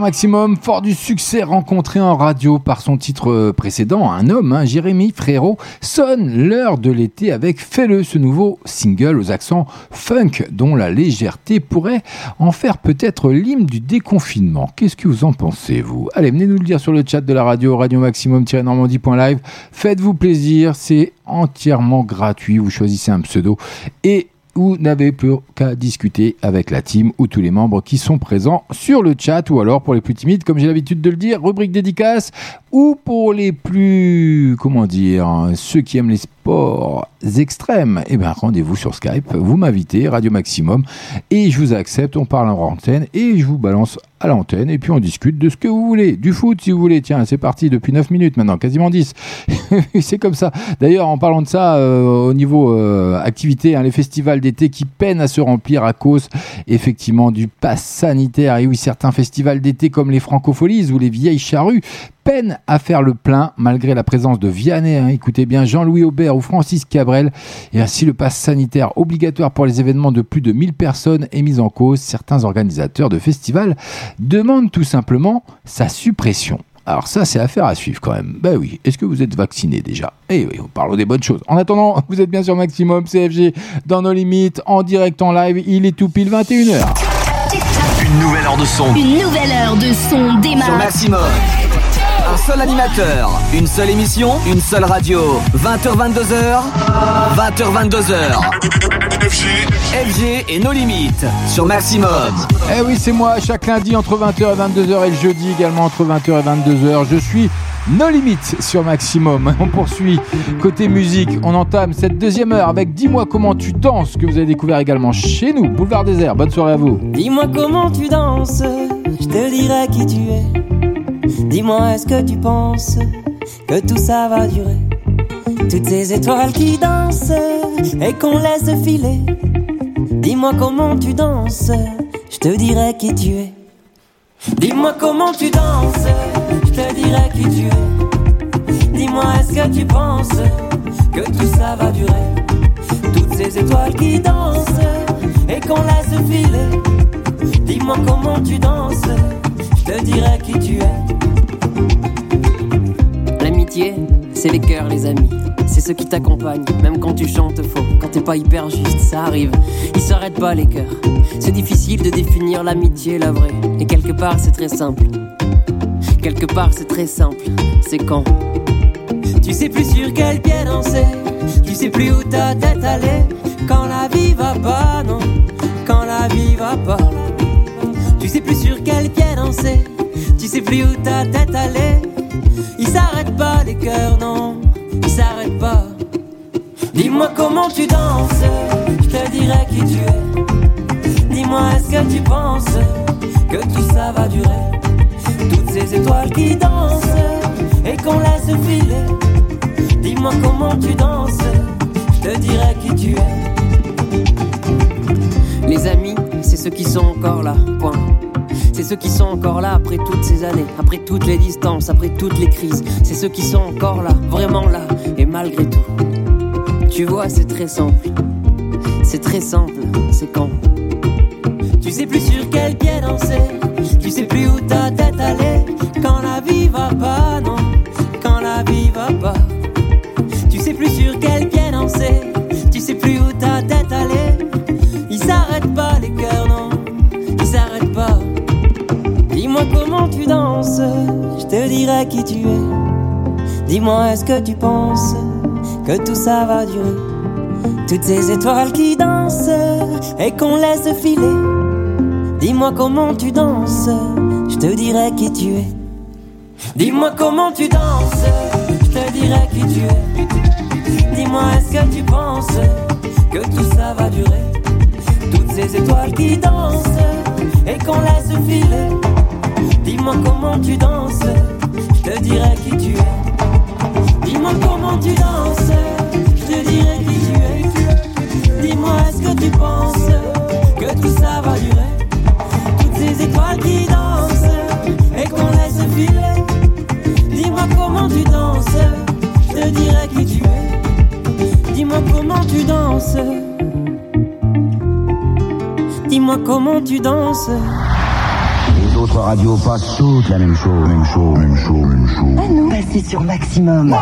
Maximum, fort du succès rencontré en radio par son titre euh, précédent, un homme, hein, Jérémy Frérot, sonne l'heure de l'été avec Fais-le, ce nouveau single aux accents funk dont la légèreté pourrait en faire peut-être l'hymne du déconfinement. Qu'est-ce que vous en pensez, vous? Allez, venez nous le dire sur le chat de la radio, radio maximum-normandie.live. Faites-vous plaisir, c'est entièrement gratuit, vous choisissez un pseudo et vous n'avez plus qu'à discuter avec la team ou tous les membres qui sont présents sur le chat ou alors pour les plus timides, comme j'ai l'habitude de le dire, rubrique dédicace. Ou pour les plus, comment dire, ceux qui aiment les sports extrêmes, eh ben rendez-vous sur Skype, vous m'invitez, Radio Maximum, et je vous accepte, on parle en antenne, et je vous balance à l'antenne, et puis on discute de ce que vous voulez, du foot si vous voulez, tiens, c'est parti depuis 9 minutes maintenant, quasiment 10, c'est comme ça. D'ailleurs, en parlant de ça, euh, au niveau euh, activité, hein, les festivals d'été qui peinent à se remplir à cause, effectivement, du pass sanitaire, et oui, certains festivals d'été comme les Francopholies ou les Vieilles Charrues peinent à faire le plein malgré la présence de Vianney, hein, écoutez bien, Jean-Louis Aubert ou Francis Cabrel. Et ainsi, le pass sanitaire obligatoire pour les événements de plus de 1000 personnes est mis en cause. Certains organisateurs de festivals demandent tout simplement sa suppression. Alors ça, c'est affaire à suivre quand même. Ben oui, est-ce que vous êtes vacciné déjà? Eh oui, parlons des bonnes choses. En attendant, vous êtes bien sur Maximum CFG dans nos limites, en direct, en live. Il est tout pile 21h. Une nouvelle heure de son. Une nouvelle heure de son démarre. Sur Maximum. Un seul animateur, une seule émission, une seule radio. 20h22h, 20h22h. FG et nos limites sur Maximum. Eh oui, c'est moi, chaque lundi entre 20h et 22h et le jeudi également entre 20h et 22h. Je suis No limites sur Maximum. On poursuit côté musique. On entame cette deuxième heure avec Dis-moi comment tu danses que vous avez découvert également chez nous, Boulevard Désert. Bonne soirée à vous. Dis-moi comment tu danses, je te dirai qui tu es. Dis-moi est-ce que tu penses que tout ça va durer? Toutes ces étoiles qui dansent et qu'on laisse filer. Dis-moi comment tu danses, je te dirai qui tu es. Dis-moi comment tu danses, je te dirai qui tu es. Dis-moi est-ce que tu penses que tout ça va durer? Toutes ces étoiles qui dansent et qu'on laisse filer. Dis-moi comment tu danses, te dirai qui tu es. L'amitié, c'est les cœurs, les amis. C'est ceux qui t'accompagnent, même quand tu chantes faux, quand t'es pas hyper juste, ça arrive. Ils s'arrêtent pas les cœurs. C'est difficile de définir l'amitié, la vraie. Et quelque part, c'est très simple. Quelque part, c'est très simple. C'est quand? Tu sais plus sur quel pied danser, tu sais plus où ta tête allait. Quand la vie va pas, non, quand la vie va pas. Tu sais plus sur quel pied danser, tu sais plus où ta tête allait. Ils s'arrêtent pas les cœurs, non, ils s'arrêtent pas. Dis-moi comment tu danses, je te dirai qui tu es. Dis-moi est-ce que tu penses que tout ça va durer? Toutes ces étoiles qui dansent et qu'on laisse filer. Dis-moi comment tu danses, je te dirai qui tu es. Les amis, c'est ceux qui sont encore là, point. C'est ceux qui sont encore là après toutes ces années, après toutes les distances, après toutes les crises. C'est ceux qui sont encore là, vraiment là, et malgré tout. Tu vois, c'est très simple. C'est très simple, c'est quand Tu sais plus sur quel pied danser, tu sais plus où ta tête allait. Quand la vie va pas, Dis-moi comment tu danses, je te dirai qui tu es. Dis-moi est-ce que tu penses que tout ça va durer? Toutes ces étoiles qui dansent et qu'on laisse filer. Dis-moi comment tu danses, je te dirai qui tu es. Dis-moi comment tu danses, je te dirai qui tu es. Dis-moi est-ce que tu penses que tout ça va durer? Toutes ces étoiles qui dansent et qu'on laisse filer. Dis-moi comment tu danses, je te dirai qui tu es. Dis-moi comment tu danses, je te dirai qui tu es. Dis-moi est-ce que tu penses que tout ça va durer? Toutes ces étoiles qui dansent et qu'on laisse filer. Dis-moi comment tu danses, je te dirai qui tu es. Dis-moi comment tu danses. Dis-moi comment tu danses. Autres radios passent toutes la même chose, même chose, même chose, même chose. Ah non, passez sur Maximum.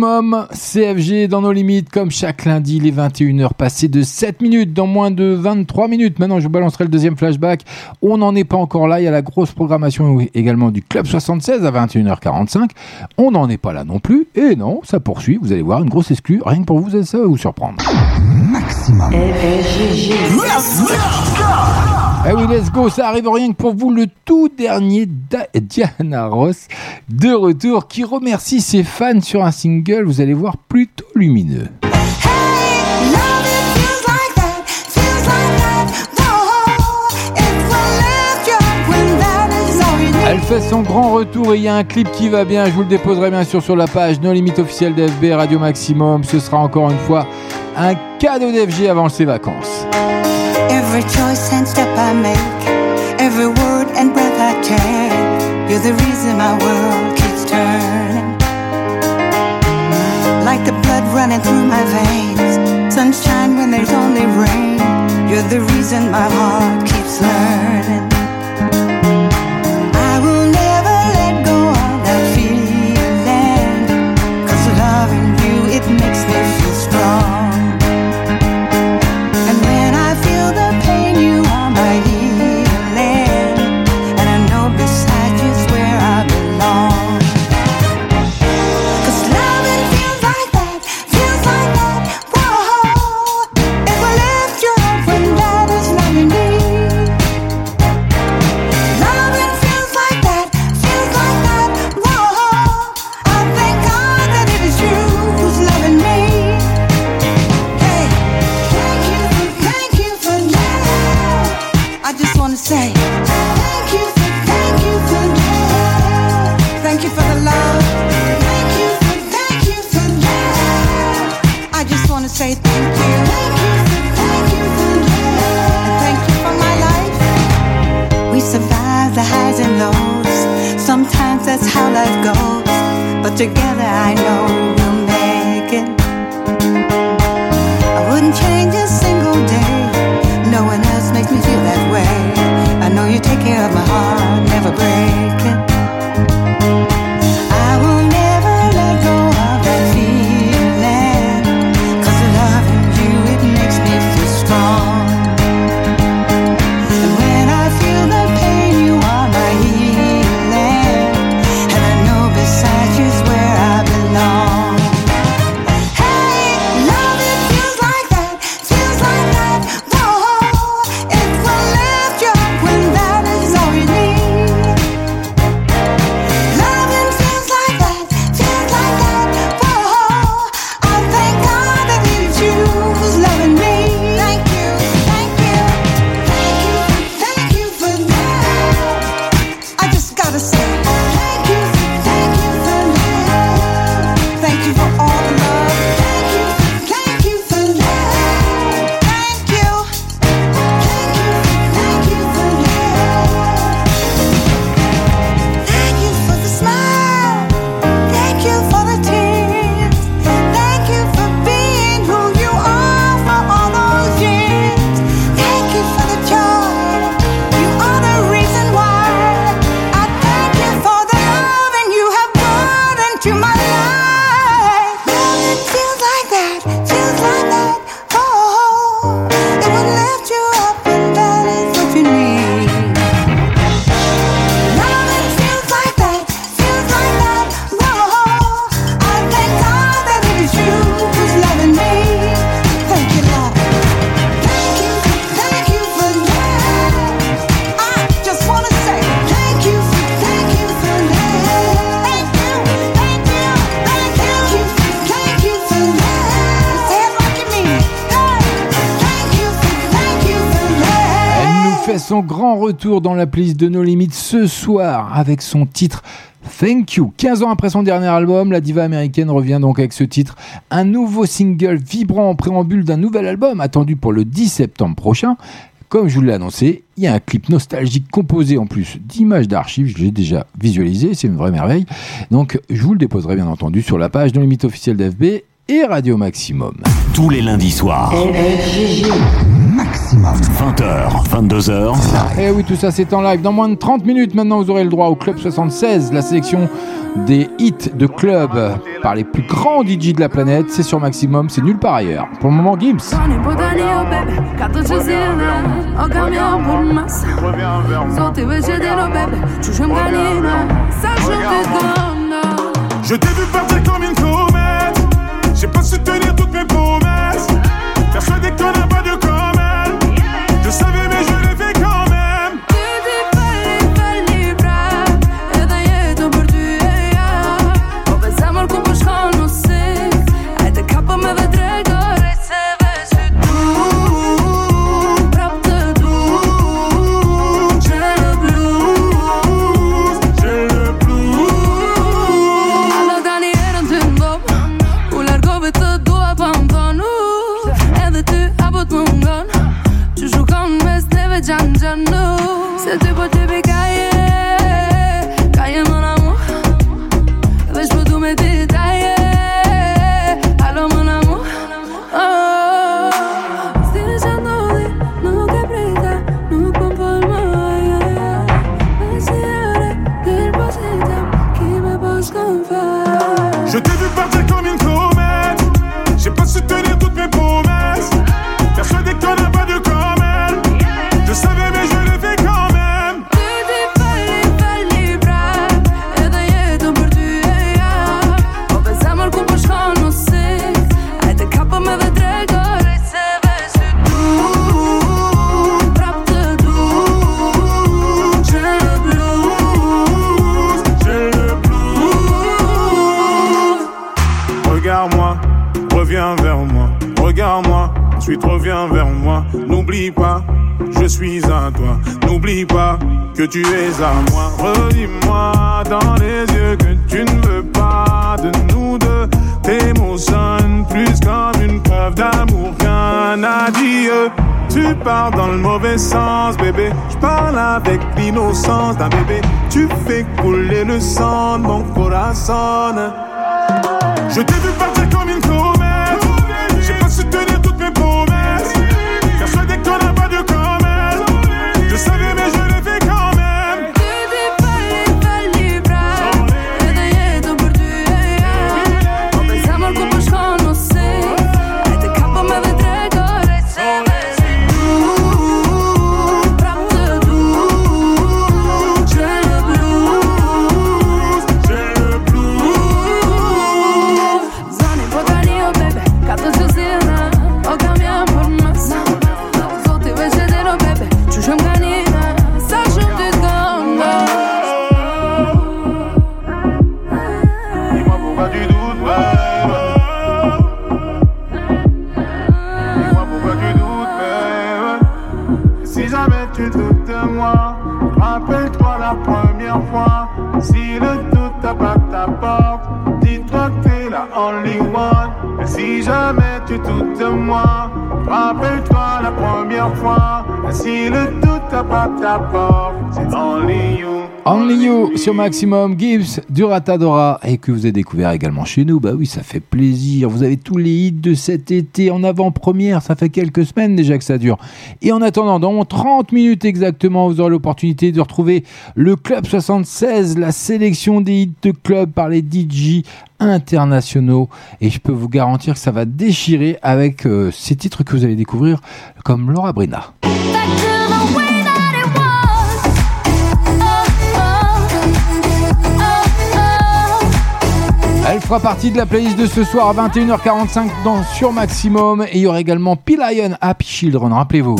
Maximum, CFG dans nos limites, comme chaque lundi, les 21h passées de 7 minutes, dans moins de 23 minutes. Maintenant, je vous balancerai le deuxième flashback. On n'en est pas encore là. Il y a la grosse programmation également du Club 76 à 21h45. On n'en est pas là non plus. Et non, ça poursuit. Vous allez voir une grosse exclue. Rien que pour vous, ça va vous surprendre. Maximum. Eh oui, let's go, ça arrive rien que pour vous, le tout dernier Diana Ross de retour qui remercie ses fans sur un single, vous allez voir, plutôt lumineux. Elle fait son grand retour et il y a un clip qui va bien, je vous le déposerai bien sûr sur la page No Limite officielle d'FB Radio Maximum. Ce sera encore une fois un cadeau d'FG avant ses vacances. You're the reason my world keeps turning. Like the blood running through my veins, sunshine when there's only rain, you're the reason my heart keeps learning. Together retour dans la playlist de nos limites ce soir avec son titre Thank You. 15 ans après son dernier album, la diva américaine revient donc avec ce titre, un nouveau single vibrant en préambule d'un nouvel album attendu pour le 10 septembre prochain. Comme je vous l'ai annoncé, il y a un clip nostalgique composé en plus d'images d'archives, je l'ai déjà visualisé, c'est une vraie merveille. Donc je vous le déposerai bien entendu sur la page de limite officielle d'FB et Radio Maximum. Tous les lundis soirs. Maximum. 20h, 22h. Et Eh oui, tout ça c'est en live. Dans moins de 30 minutes maintenant, vous aurez le droit au Club 76, la sélection des hits de club par les plus grands DJ de la planète. C'est sur Maximum, c'est nulle part ailleurs. Pour le moment, gënda Je t'ai vu partir comme une comète. J'ai pas su tenir toutes mes promesses. Persuadé qu'on n'a N'oublie pas que tu es à moi. Redis-moi dans les yeux que tu ne veux pas de nous deux. Tes mots sonnent plus comme une preuve d'amour qu'un adieu. Tu pars dans le mauvais sens, bébé. Je parle avec l'innocence d'un bébé. Tu fais couler le sang de mon corazon. Je t'ai vu partir comme une comète. Rappelle-toi la première fois. Si le doute tape ta porte, c'est only you. Only You sur Maximum, Gibbs du Ratadora et que vous avez découvert également chez nous. Bah oui, ça fait plaisir. Vous avez tous les hits de cet été en avant-première. Ça fait quelques semaines déjà que ça dure. Et en attendant, dans 30 minutes exactement, vous aurez l'opportunité de retrouver le Club 76, la sélection des hits de club par les DJ internationaux. Et je peux vous garantir que ça va déchirer avec euh, ces titres que vous allez découvrir comme Laura Brina. Fera partie de la playlist de ce soir à 21h45 dans Sur Maximum. Et il y aura également P-Lion Happy Children, rappelez-vous.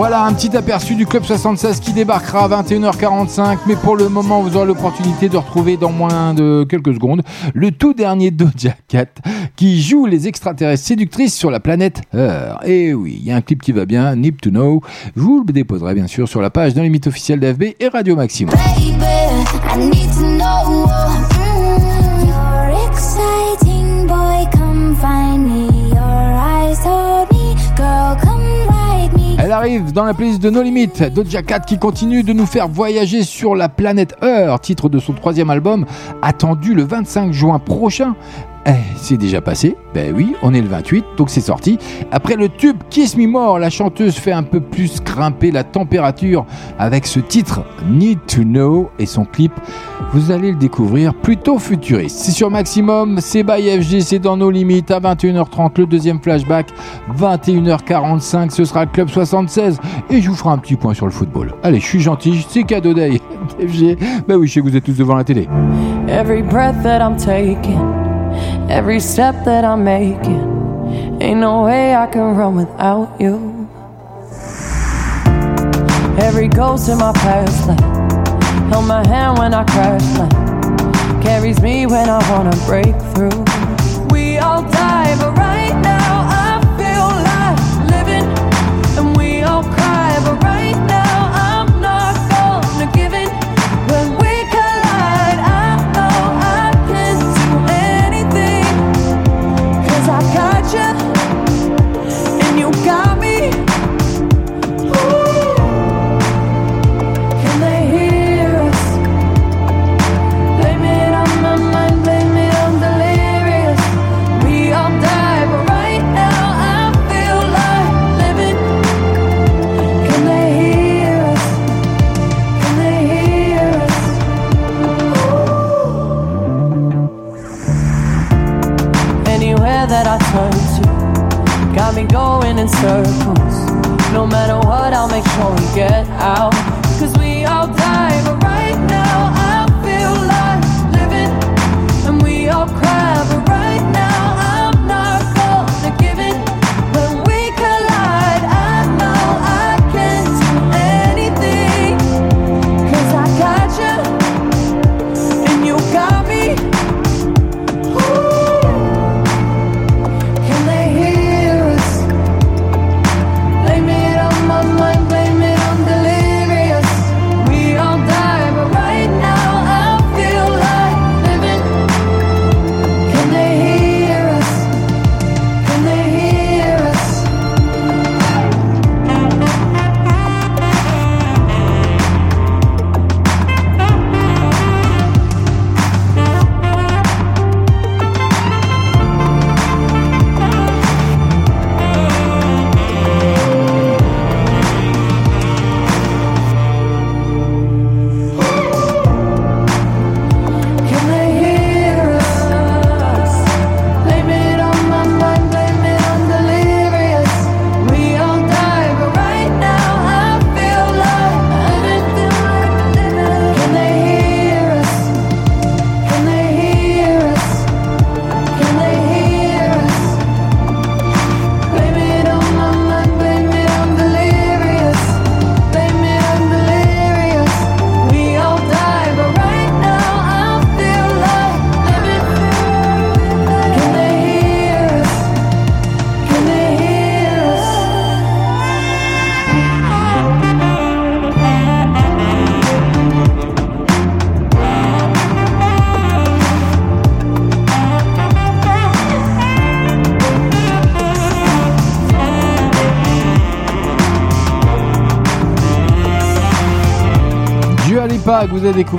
Voilà un petit aperçu du Club 76 qui débarquera à 21h45. Mais pour le moment, vous aurez l'opportunité de retrouver dans moins de quelques secondes le tout dernier Doja Cat qui joue les extraterrestres séductrices sur la planète Earth. Et oui, il y a un clip qui va bien, Need to Know. Vous le déposerai bien sûr sur la page dans les mythes d'FB et Radio Maximum. Elle arrive dans la playlist de No Limit, Doja Cat qui continue de nous faire voyager sur la planète Earth, titre de son troisième album, attendu le 25 juin prochain. Eh, c'est déjà passé. Ben oui, on est le 28, donc c'est sorti. Après le tube Kiss Me More, la chanteuse fait un peu plus grimper la température avec ce titre Need to Know et son clip. Vous allez le découvrir plutôt futuriste. C'est sur Maximum, c'est by FG, c'est dans nos limites à 21h30. Le deuxième flashback, 21h45, ce sera le Club 76 et je vous ferai un petit point sur le football. Allez, je suis gentil, c'est cadeau d'ail. FG, ben oui, je sais que vous êtes tous devant la télé. Every breath that I'm taking, every step that I'm making, ain't no way I can run without you. Every ghost in my past life held my hand when I crashed, like carries me when I wanna break through. In circles. No matter what, I'll make sure we get out. Cause we all die,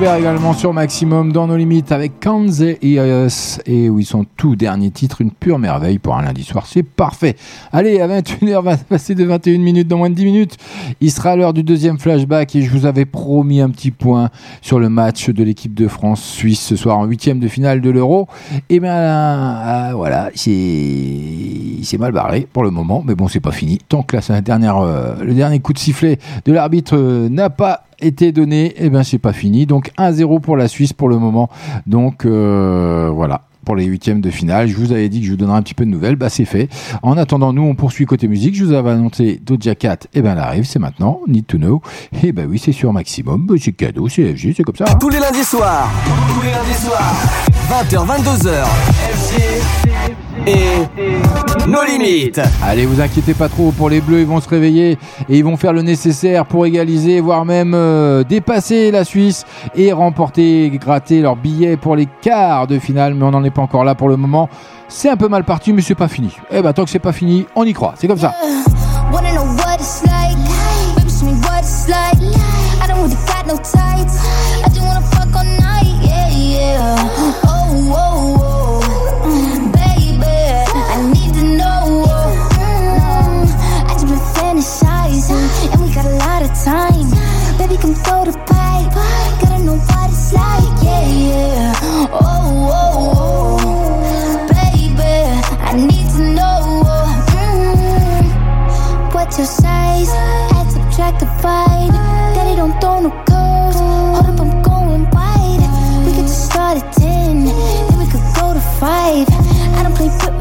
également sur Maximum dans nos limites avec Kanze et Ios. Et oui, son tout dernier titre, une pure merveille pour un lundi soir. C'est parfait. Allez, à 21h, va passer de 21 minutes dans moins de 10 minutes. Il sera l'heure du deuxième flashback et je vous avais promis un petit point sur le match de l'équipe de France Suisse ce soir en huitième de finale de l'Euro. Et bien euh, voilà, c'est c'est mal barré pour le moment, mais bon, c'est pas fini. Tant que la euh, le dernier coup de sifflet de l'arbitre euh, n'a pas été donné, et ben c'est pas fini. Donc 1-0 pour la Suisse pour le moment. Donc voilà. Pour les huitièmes de finale, je vous avais dit que je vous donnerais un petit peu de nouvelles, bah c'est fait. En attendant, nous on poursuit côté musique. Je vous avais annoncé Doja Cat, et ben elle arrive, c'est maintenant. Need to know, et ben oui c'est sur maximum, bah, c'est cadeau, c'est FG, c'est comme ça. Tous les lundis soirs. Tous les lundis soirs. 20h, 22h. FG et nos limites. Allez, vous inquiétez pas trop pour les Bleus, ils vont se réveiller et ils vont faire le nécessaire pour égaliser, voire même euh, dépasser la Suisse et remporter, gratter leur billet pour les quarts de finale. Mais on n'en est pas encore là pour le moment. C'est un peu mal parti, mais c'est pas fini. Eh ben, tant que c'est pas fini, on y croit. C'est comme ça.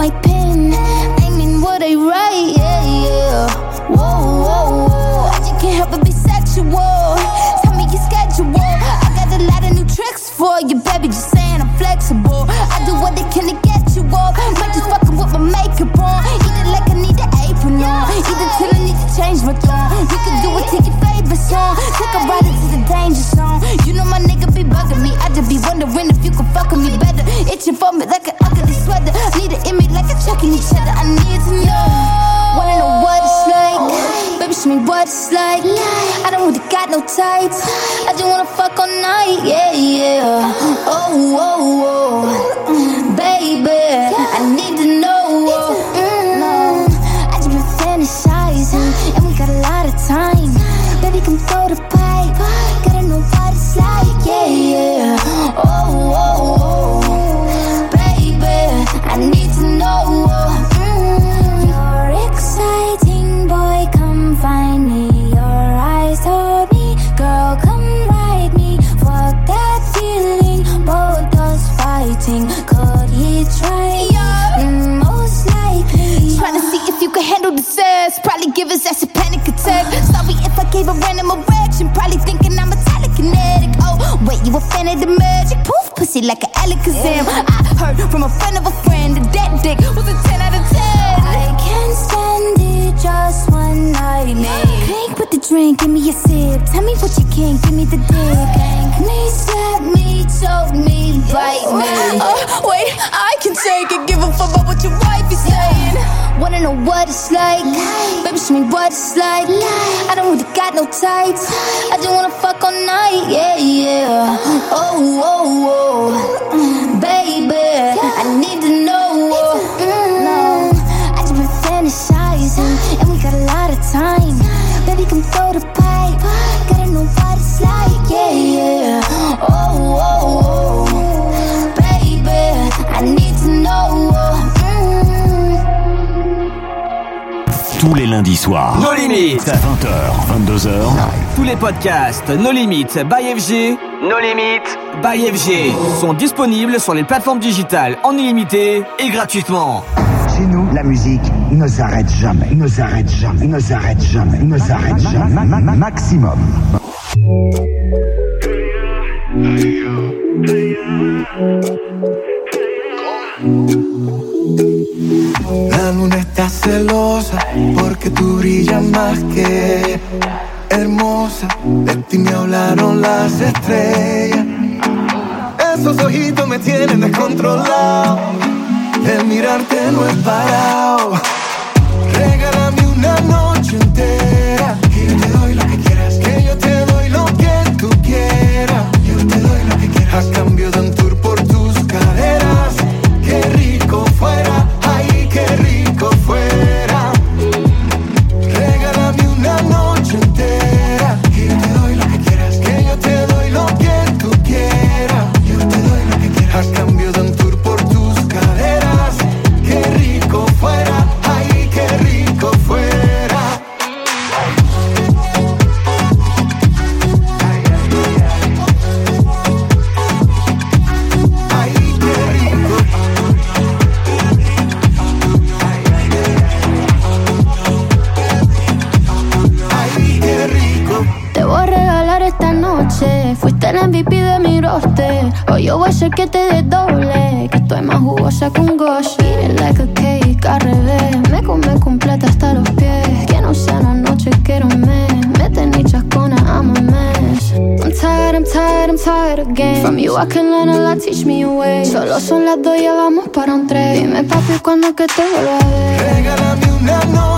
My pen. I mean what I write, yeah, yeah. Whoa, whoa, whoa. I just can't help but be sexual. Tell me your schedule. I got a lot of new tricks for you, baby. Just saying I'm flexible. I do what they can to get you off. Might just fucking with my makeup on. It like I need an apron on. It till I change my tone. We can do it to your favorite song. Take a ride into the danger zone. You know my nigga be bugging me. I just be wondering if you can fuck with me better. Itching for me like an ugly sweater. Need an image like a chucking each other. I need to know. Wanna know what it's like? Baby, show me what it's like. I don't really got no tights. I just wanna fuck all night. Yeah, yeah. Oh, oh, oh. Gave a random erection. Probably thinking I'm a telekinetic. Oh, wait, you a fan of the magic? Poof, pussy like an Alakazam. I heard from a friend of a friend that that dick was a 10 out of 10. I can't stand it, just one night, man. Drink with the drink, give me a sip. Tell me what you can, give me the dick. Thank me, slap me, choke me, bite me. Uh, wait, I can take it. Give a fuck about what is saying. Wanna know what it's like? Baby, show me what it's like. I don't really got no tights. I just wanna fuck all night. Yeah, yeah. Oh, oh, oh. Baby, I need lundis soirs. Nos limites. 20h, 22h. Tous les podcasts No Limites by FG, No Limites by FG sont disponibles sur les plateformes digitales en illimité et gratuitement. Chez nous, la musique ne s'arrête jamais, ne s'arrête jamais, ne s'arrête jamais, ne s'arrête jamais. Ma- ma- Maximum. La luna está celosa porque tú brillas más que hermosa. De ti me hablaron las estrellas. Esos ojitos me tienen descontrolado. El mirarte no es parado. Regálame una noche Yo voy a hacer que te desdoble. Que estoy más jugosa que un gosh. Eat it like a cake al revés. Me come completa hasta los pies. Que no sea una noche, quiero un mes. Me tenés chascona, I'm a mess. I'm tired, I'm tired, I'm tired again. From you I can learn a lot, teach me a way. Solo son las dos, ya vamos para un tren. Dime papi, cuando que te vuelva a ver. Regálame una noche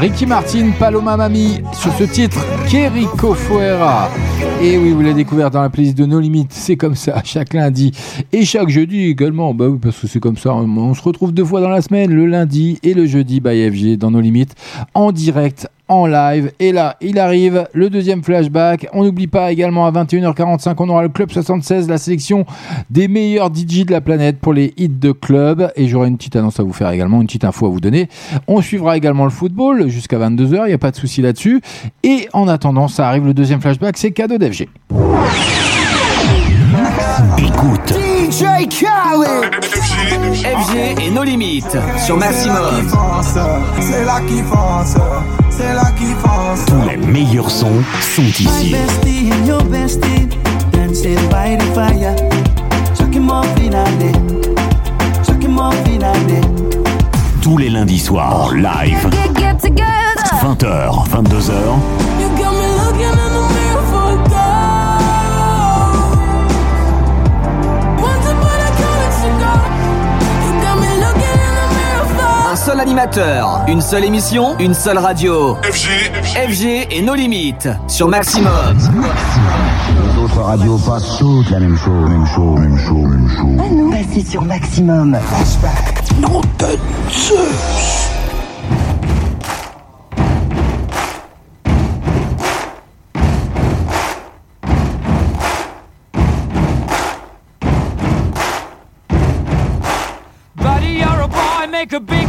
Ricky Martin, Paloma Mami, sur ce titre, Keriko Fuera. Et oui, vous l'avez découvert dans la playlist de No Limites, c'est comme ça, chaque lundi et chaque jeudi également. Bah oui, parce que c'est comme ça, on se retrouve deux fois dans la semaine, le lundi et le jeudi by FG dans No Limites, en direct, en live. Et là, il arrive, le deuxième flashback. On n'oublie pas également à 21h45, on aura le Club 76, la sélection des meilleurs DJ de la planète pour les hits de club. Et j'aurai une petite annonce à vous faire également, une petite info à vous donner. On suivra également le football jusqu'à 22h, il n'y a pas de souci là-dessus. Et en attendant, ça arrive le deuxième flashback, c'est cadeau d'FG. Écoute. DJ Khaled FG et nos limites sur Maximum. C'est là qui fonce, c'est là qui fonce. Tous les meilleurs sons sont My ici. bestie and your bestie dancing by the fire. Chucking more finale, chucking more finale. Tous les lundis soirs en live. Get, get together. 20h, 22h. Seul animateur, une seule émission, une seule radio. FG, FG et nos limites sur Maximum. Les autres radios passent toutes la même chose, même chose, même chose, même chose. À nous, passez sur Maximum. Non de Zeus. Buddy, you're a boy, make a big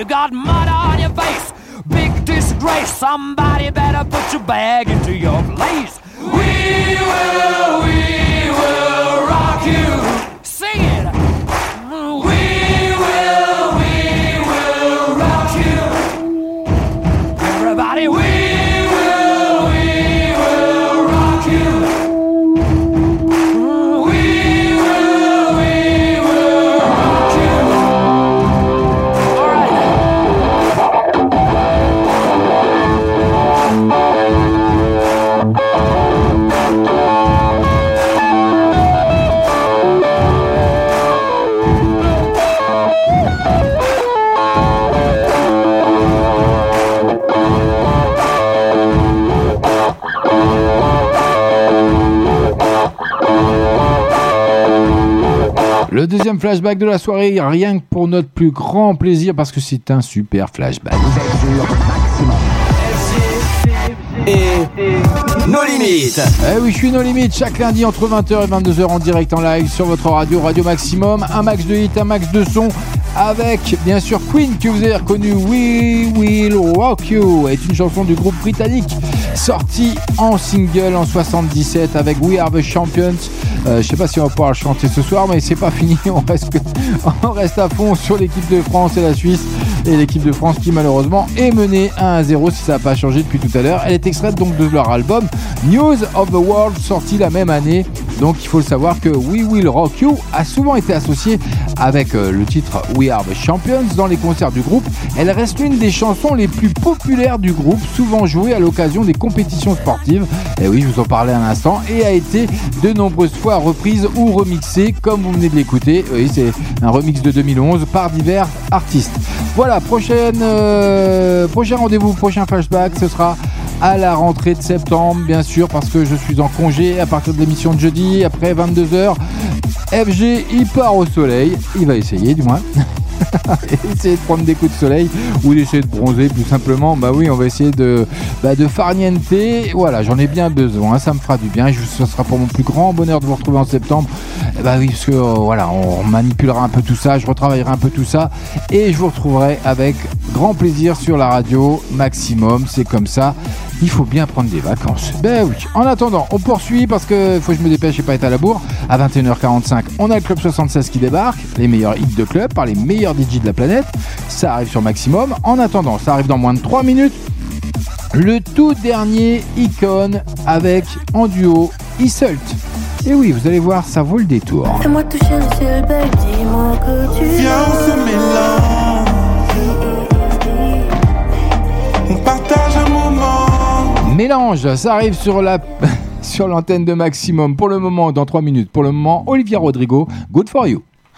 You got mud on your face, big disgrace. Somebody better put your bag into your place. We will, we will deuxième flashback de la soirée, rien que pour notre plus grand plaisir, parce que c'est un super flashback. Et nos limites. Eh oui, je suis nos limites chaque lundi entre 20h et 22h en direct en live sur votre radio, Radio Maximum. Un max de hits, un max de son avec bien sûr Queen que vous avez reconnu. We Will Rock You est une chanson du groupe britannique sortie en single en 77 avec We Are the Champions. Euh, je sais pas si on va pouvoir le chanter ce soir, mais c'est pas fini. On reste, à fond sur l'équipe de France et la Suisse. Et l'équipe de France qui malheureusement est menée 1 à 0 si ça n'a pas changé depuis tout à l'heure. Elle est extraite donc de leur album News of the World sorti la même année. Donc il faut le savoir que We Will Rock You a souvent été associé avec euh, le titre We Are the Champions dans les concerts du groupe. Elle reste l'une des chansons les plus populaires du groupe, souvent jouée à l'occasion des compétitions sportives. Et oui, je vous en parlais un instant, et a été de nombreuses fois reprise ou remixée, comme vous venez de l'écouter. Oui, c'est un remix de 2011 par divers artistes. Voilà, euh, prochain rendez-vous, prochain flashback, ce sera à la rentrée de septembre, bien sûr, parce que je suis en congé à partir de l'émission de jeudi, après 22h. FG, il part au soleil, il va essayer du moins. essayer de prendre des coups de soleil ou d'essayer de bronzer plus simplement. Bah oui, on va essayer de, bah, de farniente. Voilà, j'en ai bien besoin, ça me fera du bien. Ce sera pour mon plus grand bonheur de vous retrouver en septembre. Eh bah oui, parce que euh, voilà, on manipulera un peu tout ça, je retravaillerai un peu tout ça et je vous retrouverai avec grand plaisir sur la radio maximum. C'est comme ça. Il faut bien prendre des vacances. Ben oui. En attendant, on poursuit parce que faut que je me dépêche et pas être à la bourre. À 21h45, on a le Club 76 qui débarque. Les meilleurs hits de club par les meilleurs DJ de la planète. Ça arrive sur Maximum. En attendant, ça arrive dans moins de 3 minutes. Le tout dernier Icon avec en duo Isult. Et oui, vous allez voir, ça vaut le détour. Fais-moi toucher le ciel, baby, dis-moi que tu Viens, on se mélange. On partage un moment. Mélange, ça arrive sur la sur l'antenne de Maximum pour le moment dans 3 minutes. Pour le moment, Olivia Rodrigo, good for you.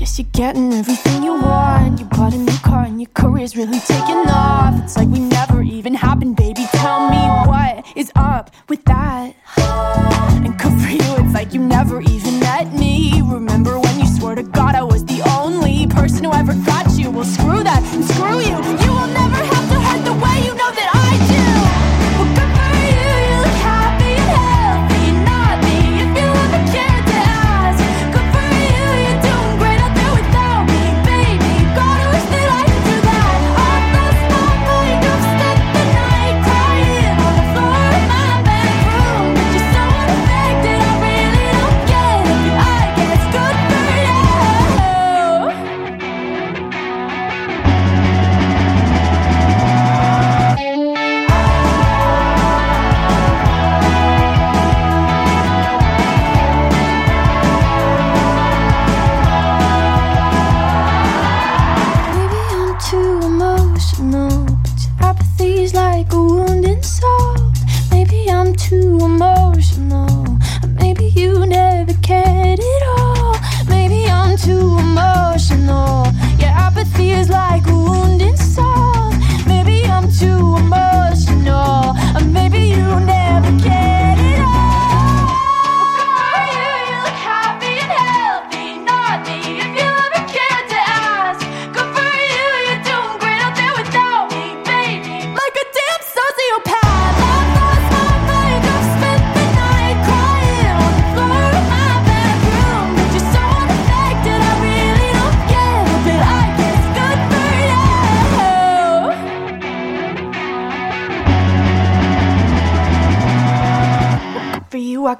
Guess you're getting everything you want. You bought a new car and your career's really taking off. It's like we never even happened, baby. Tell me what is up with that? And good for you, it's like you never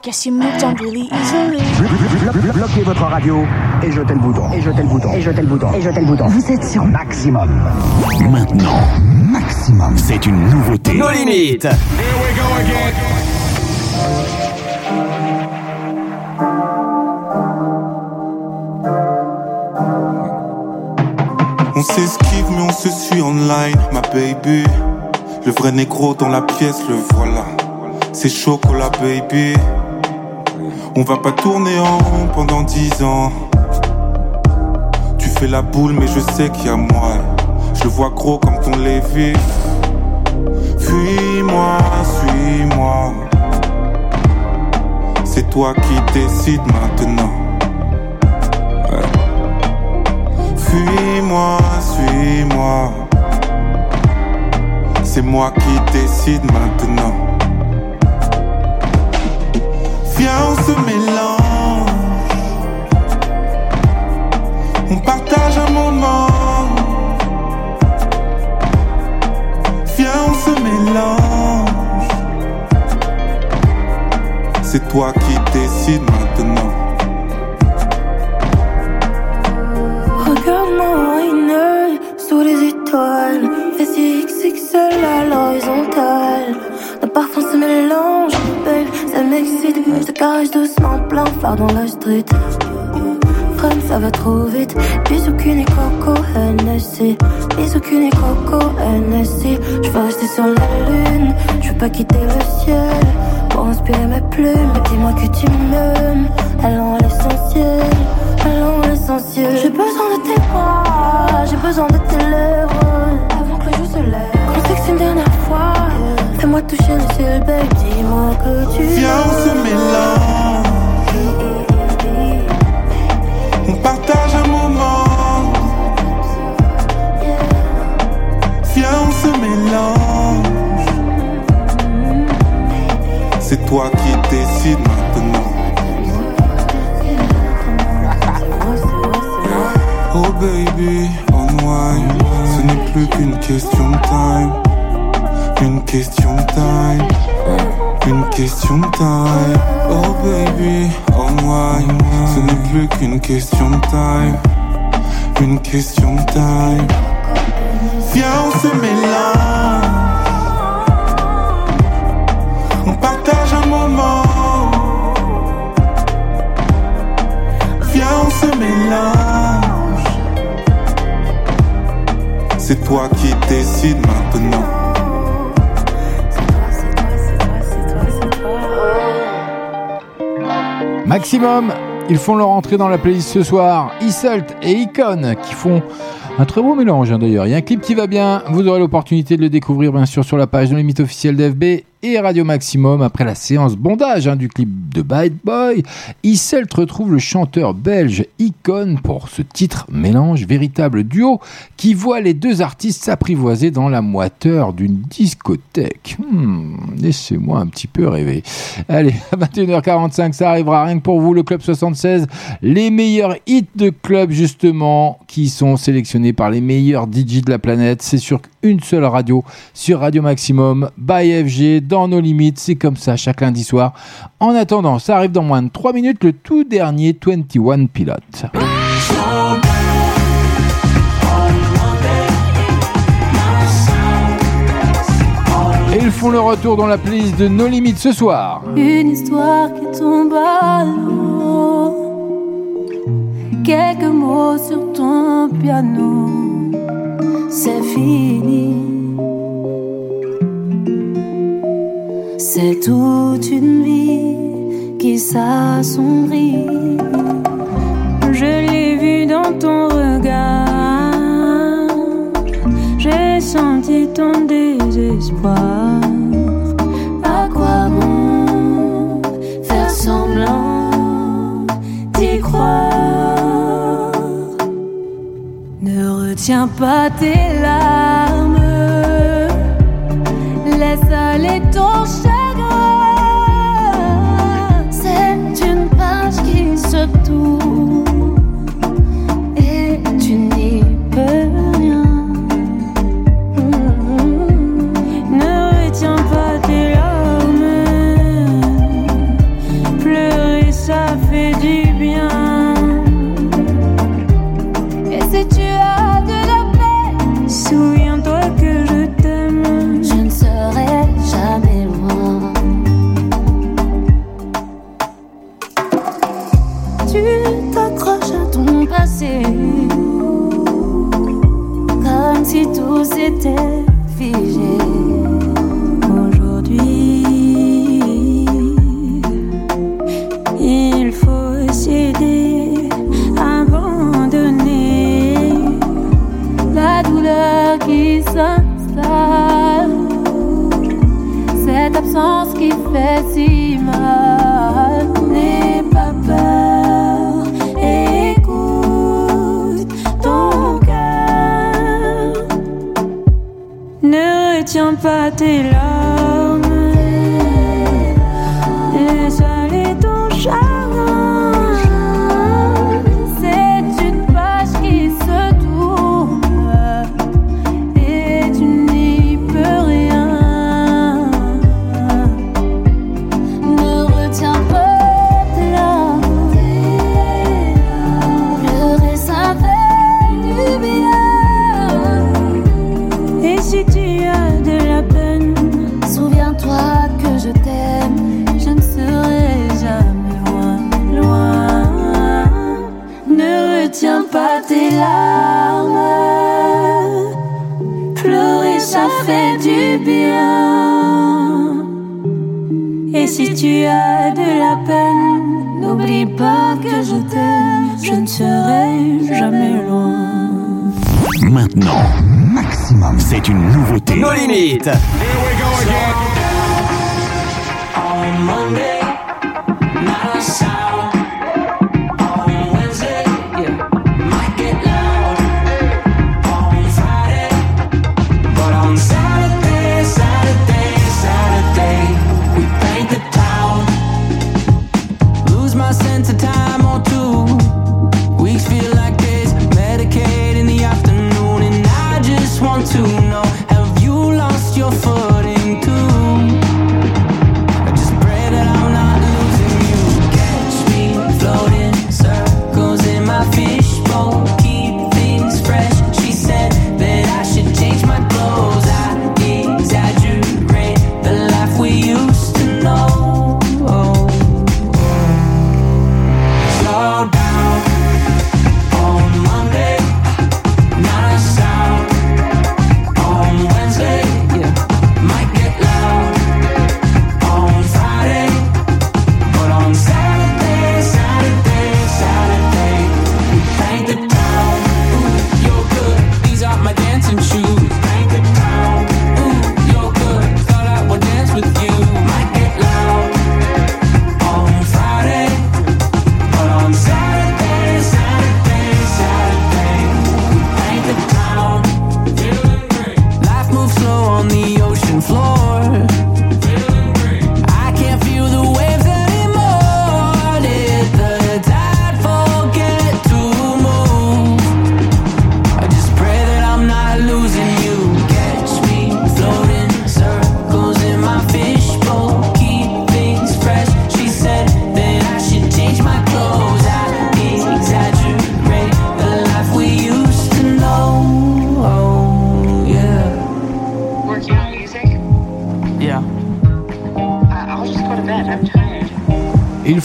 guess you moved on really easily. Bloquez votre radio et jetez le bouton. Et jetez le bouton. Et jetez le bouton. Et jetez le bouton. Vous êtes sur Maximum. Maintenant, Maximum, c'est une nouveauté. Nos limites. On s'esquive mais on se suit online, ma baby. Le vrai négro dans la pièce, le voilà. C'est chocolat, baby. On va pas tourner en rond pendant dix ans. Tu fais la boule, mais je sais qu'il y a moi. Je vois gros comme ton Lévi. Fuis-moi, suis-moi. C'est toi qui décides maintenant. Fuis-moi, suis-moi. C'est moi qui décide maintenant. Viens, on se mélange. On partage un moment. Viens, on se mélange. C'est toi qui décide m'excite. Ça caresse doucement, plein phare dans la street. Freine, ça va trop vite. Bisous, et coco, NSC. Bisous, et coco, NSC. Je veux rester sur la lune, je veux pas quitter le ciel. Pour inspirer mes plumes, dis-moi que tu m'aimes. Allons à l'essentiel, allons à l'essentiel. J'ai besoin de tes bras, j'ai besoin de tes lèvres. Avant que le jour se lève, qu'on sexe une dernière fois. Fais-moi toucher le ciel, babe, dis-moi que tu Viens, on se mélange. On partage un moment. Viens, on se mélange. C'est toi qui décides maintenant. Oh baby, unwind. Ce n'est plus qu'une question de time. Une question de time. Une question de time. Oh baby, unwind. Ce n'est plus qu'une question de time. Une question de time. Viens, on se mélange. On partage un moment. Viens, on se mélange. C'est toi qui décides maintenant. Maximum, ils font leur entrée dans la playlist ce soir. Isult et Icon qui font un très beau mélange hein, d'ailleurs. Il y a un clip qui va bien. Vous aurez l'opportunité de le découvrir bien sûr sur la page de limite officielle d'FB et Radio Maximum après la séance bondage hein, du clip de Bad Boy. Isselt retrouve le chanteur belge Icon pour ce titre mélange, véritable duo qui voit les deux artistes s'apprivoiser dans la moiteur d'une discothèque. Hmm, Laissez-moi un petit peu rêver. Allez, à 21h45, ça arrivera rien que pour vous, le Club 76. Les meilleurs hits de club, justement, qui sont sélectionnés par les meilleurs DJ de la planète. C'est sur une seule radio, sur Radio Maximum, by FG, dans nos limites. C'est comme ça chaque lundi soir. En attendant, ça arrive dans moins de 3 minutes, le tout dernier 21 Pilote. Et ils font le retour dans la playlist de nos limites ce soir. Une histoire qui tombe à l'eau. Quelques mots sur ton piano. C'est fini. C'est toute une vie qui s'assombrit. Je l'ai vu dans ton regard. J'ai senti ton désespoir. Ne retiens pas tes larmes. Laisse aller ton chagrin.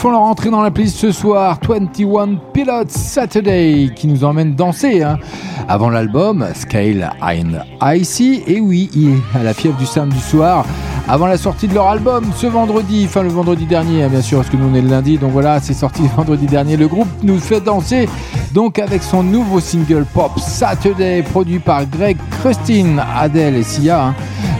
Font leur entrée dans la playlist ce soir, 21 Pilots Saturday, qui nous emmène danser. hein. Avant l'album, Scale and Icy, et oui, à la fièvre du samedi soir. Avant la sortie de leur album ce vendredi, enfin le vendredi dernier, hein, bien sûr, parce que nous on est le lundi, donc voilà, c'est sorti vendredi dernier. Le groupe nous fait danser, donc avec son nouveau single pop Saturday, produit par Greg Krustin, Adele et Sia. hein.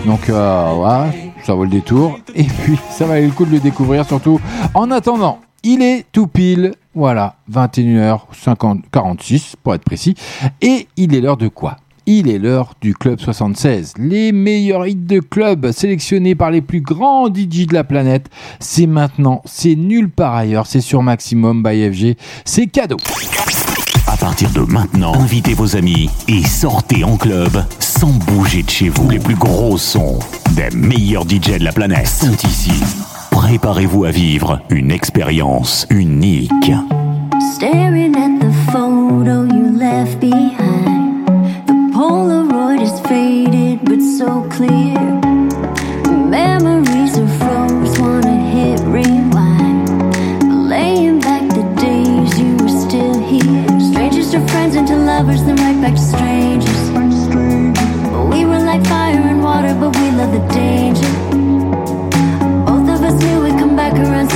Donc euh, voilà, ça vaut le détour. Et puis, ça valait le coup de le découvrir, surtout en attendant. Il est tout pile, voilà, 21h46 pour être précis. Et il est l'heure de quoi? Il est l'heure du Club 76. Les meilleurs hits de club sélectionnés par les plus grands DJ de la planète. C'est maintenant, c'est nulle part ailleurs, c'est sur Maximum by FG. C'est cadeau. À partir de maintenant, invitez vos amis et sortez en club sans bouger de chez vous. Les plus gros sons des meilleurs DJ de la planète sont ici. Préparez-vous à vivre une expérience unique. Staring at the photo you left behind. The Polaroid is faded but so clear. Lovers, then right back to strangers. We were like fire and water, but we love the danger. Both of us knew we'd come back around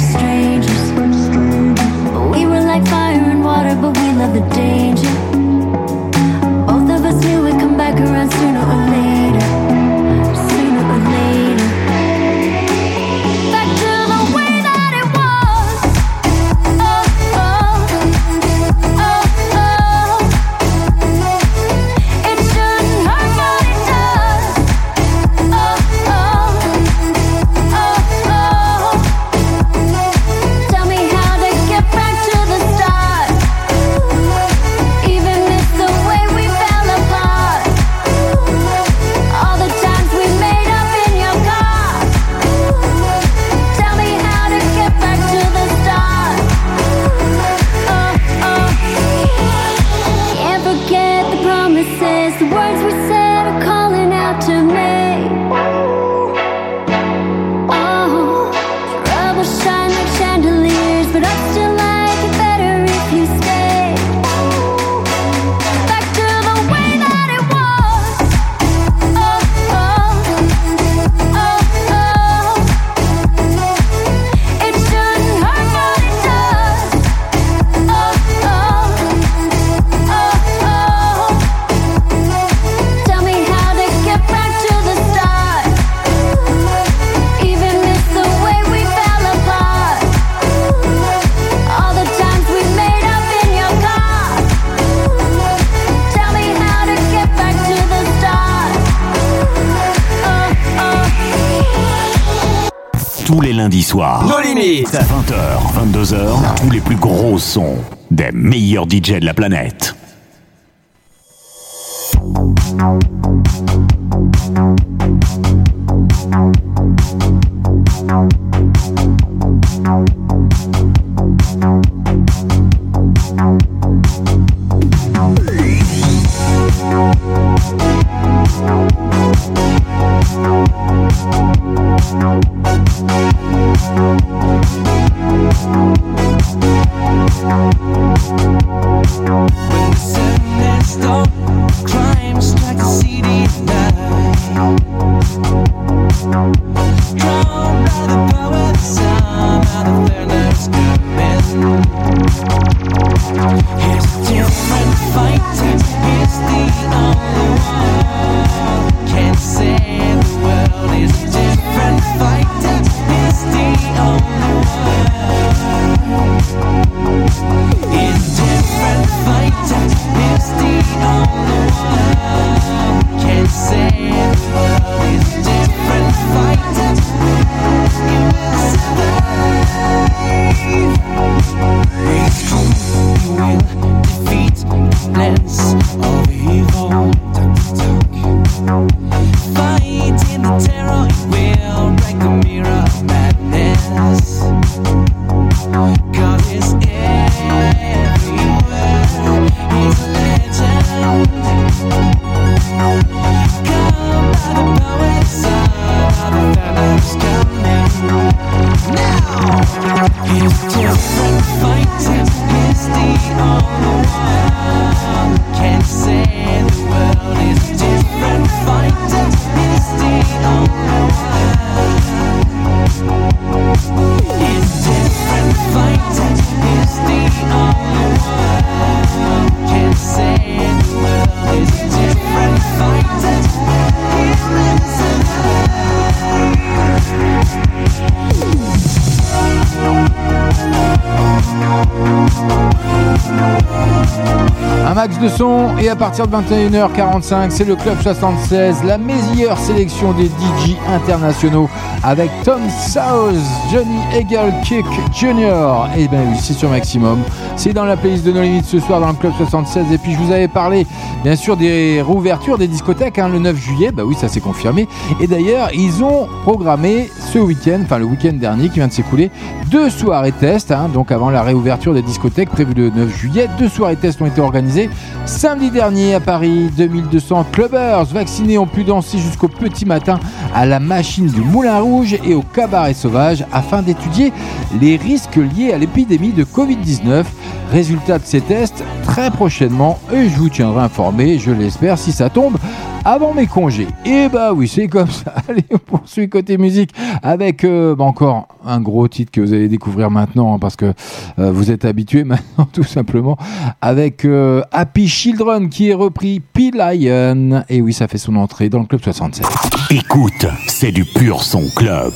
strangers. We were like fire and water, but we love the day. lundi soir. Nos limites à 20h, 22h, tous les plus gros sons des meilleurs DJ de la planète. Et à partir de 21h45, c'est le Club 76, la meilleure sélection des DJ internationaux avec Tom South, Johnny Hegel Kick Jr. Et eh bien oui, c'est sur maximum. C'est dans la playlist de nos limites ce soir dans le Club 76. Et puis je vous avais parlé bien sûr des rouvertures des discothèques hein, le 9 juillet. Bah oui, ça s'est confirmé. Et d'ailleurs, ils ont programmé ce week-end, enfin le week-end dernier qui vient de s'écouler, deux soirées tests. Hein. Donc avant la réouverture des discothèques prévue le 9 juillet, deux soirées tests ont été organisées samedi dernier à Paris. 2200 clubbers vaccinés ont pu danser jusqu'au petit matin à la machine du Moulin Rouge et au cabaret sauvage afin d'étudier les risques liés à l'épidémie de Covid-19. Résultat de ces tests très prochainement et je vous tiendrai informé, je l'espère, si ça tombe avant mes congés. Et bah oui, c'est comme ça. Allez, on poursuit côté musique avec euh, bah, encore un gros titre que vous allez découvrir maintenant hein, parce que euh, vous êtes habitués maintenant tout simplement avec euh, Happy Children qui est repris P-Lion. Et oui, ça fait son entrée dans le club 67. Écoute, c'est du pur son club.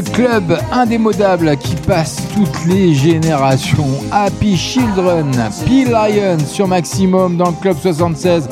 Club indémodable qui passe toutes les générations. Happy Children, P-Lion sur Maximum dans le club 76.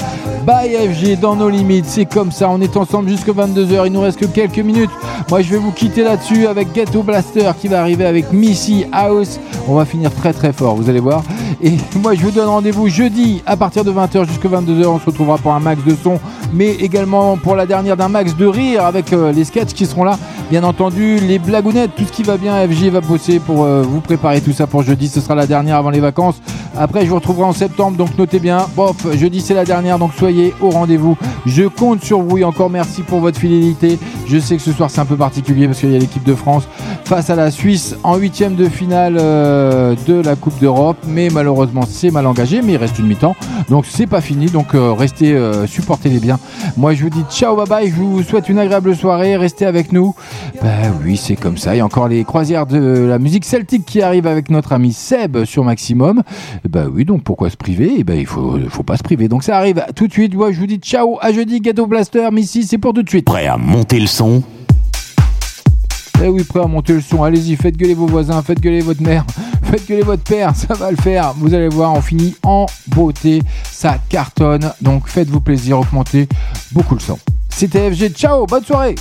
By FG dans nos limites, c'est comme ça, on est ensemble jusqu'à 22h, il nous reste que quelques minutes. Moi je vais vous quitter là-dessus avec Ghetto Blaster qui va arriver avec Missy House. On va finir très très fort, vous allez voir. Et moi je vous donne rendez-vous jeudi à partir de 20h jusqu'à 22h. On se retrouvera pour un max de son, mais également pour la dernière d'un max de rire avec euh, les sketchs qui seront là. Bien entendu, les blagounettes, tout ce qui va bien. FG va bosser pour euh, vous préparer tout ça pour jeudi. Ce sera la dernière avant les vacances. Après, je vous retrouverai en septembre, donc notez bien. Bof, jeudi c'est la dernière, donc soyez au rendez-vous. Je compte sur vous et encore merci pour votre fidélité. Je sais que ce soir c'est un peu particulier parce qu'il y a l'équipe de France face à la Suisse en huitième de finale euh, de la Coupe d'Europe, mais malheureusement c'est mal engagé, mais il reste une mi-temps, donc c'est pas fini. Donc euh, restez, supportez-les bien. Moi je vous dis ciao, bye bye. Je vous souhaite une agréable soirée. Restez avec nous. Bah oui, c'est comme ça. Il y a encore les croisières de la musique celtique qui arrivent avec notre ami Seb sur Maximum. Bah oui, donc pourquoi se priver? Et ben il faut, faut pas se priver. Donc ça arrive tout de suite. Moi je vous dis ciao, à jeudi, Ghetto Blaster. Missy, c'est pour tout de suite. Prêt à monter le son? Eh oui, prêt à monter le son. Allez-y, faites gueuler vos voisins, faites gueuler votre mère, faites gueuler votre père, ça va le faire. Vous allez voir, on finit en beauté. Ça cartonne. Donc faites-vous plaisir, augmentez beaucoup le son. C'était FG. Ciao, bonne soirée.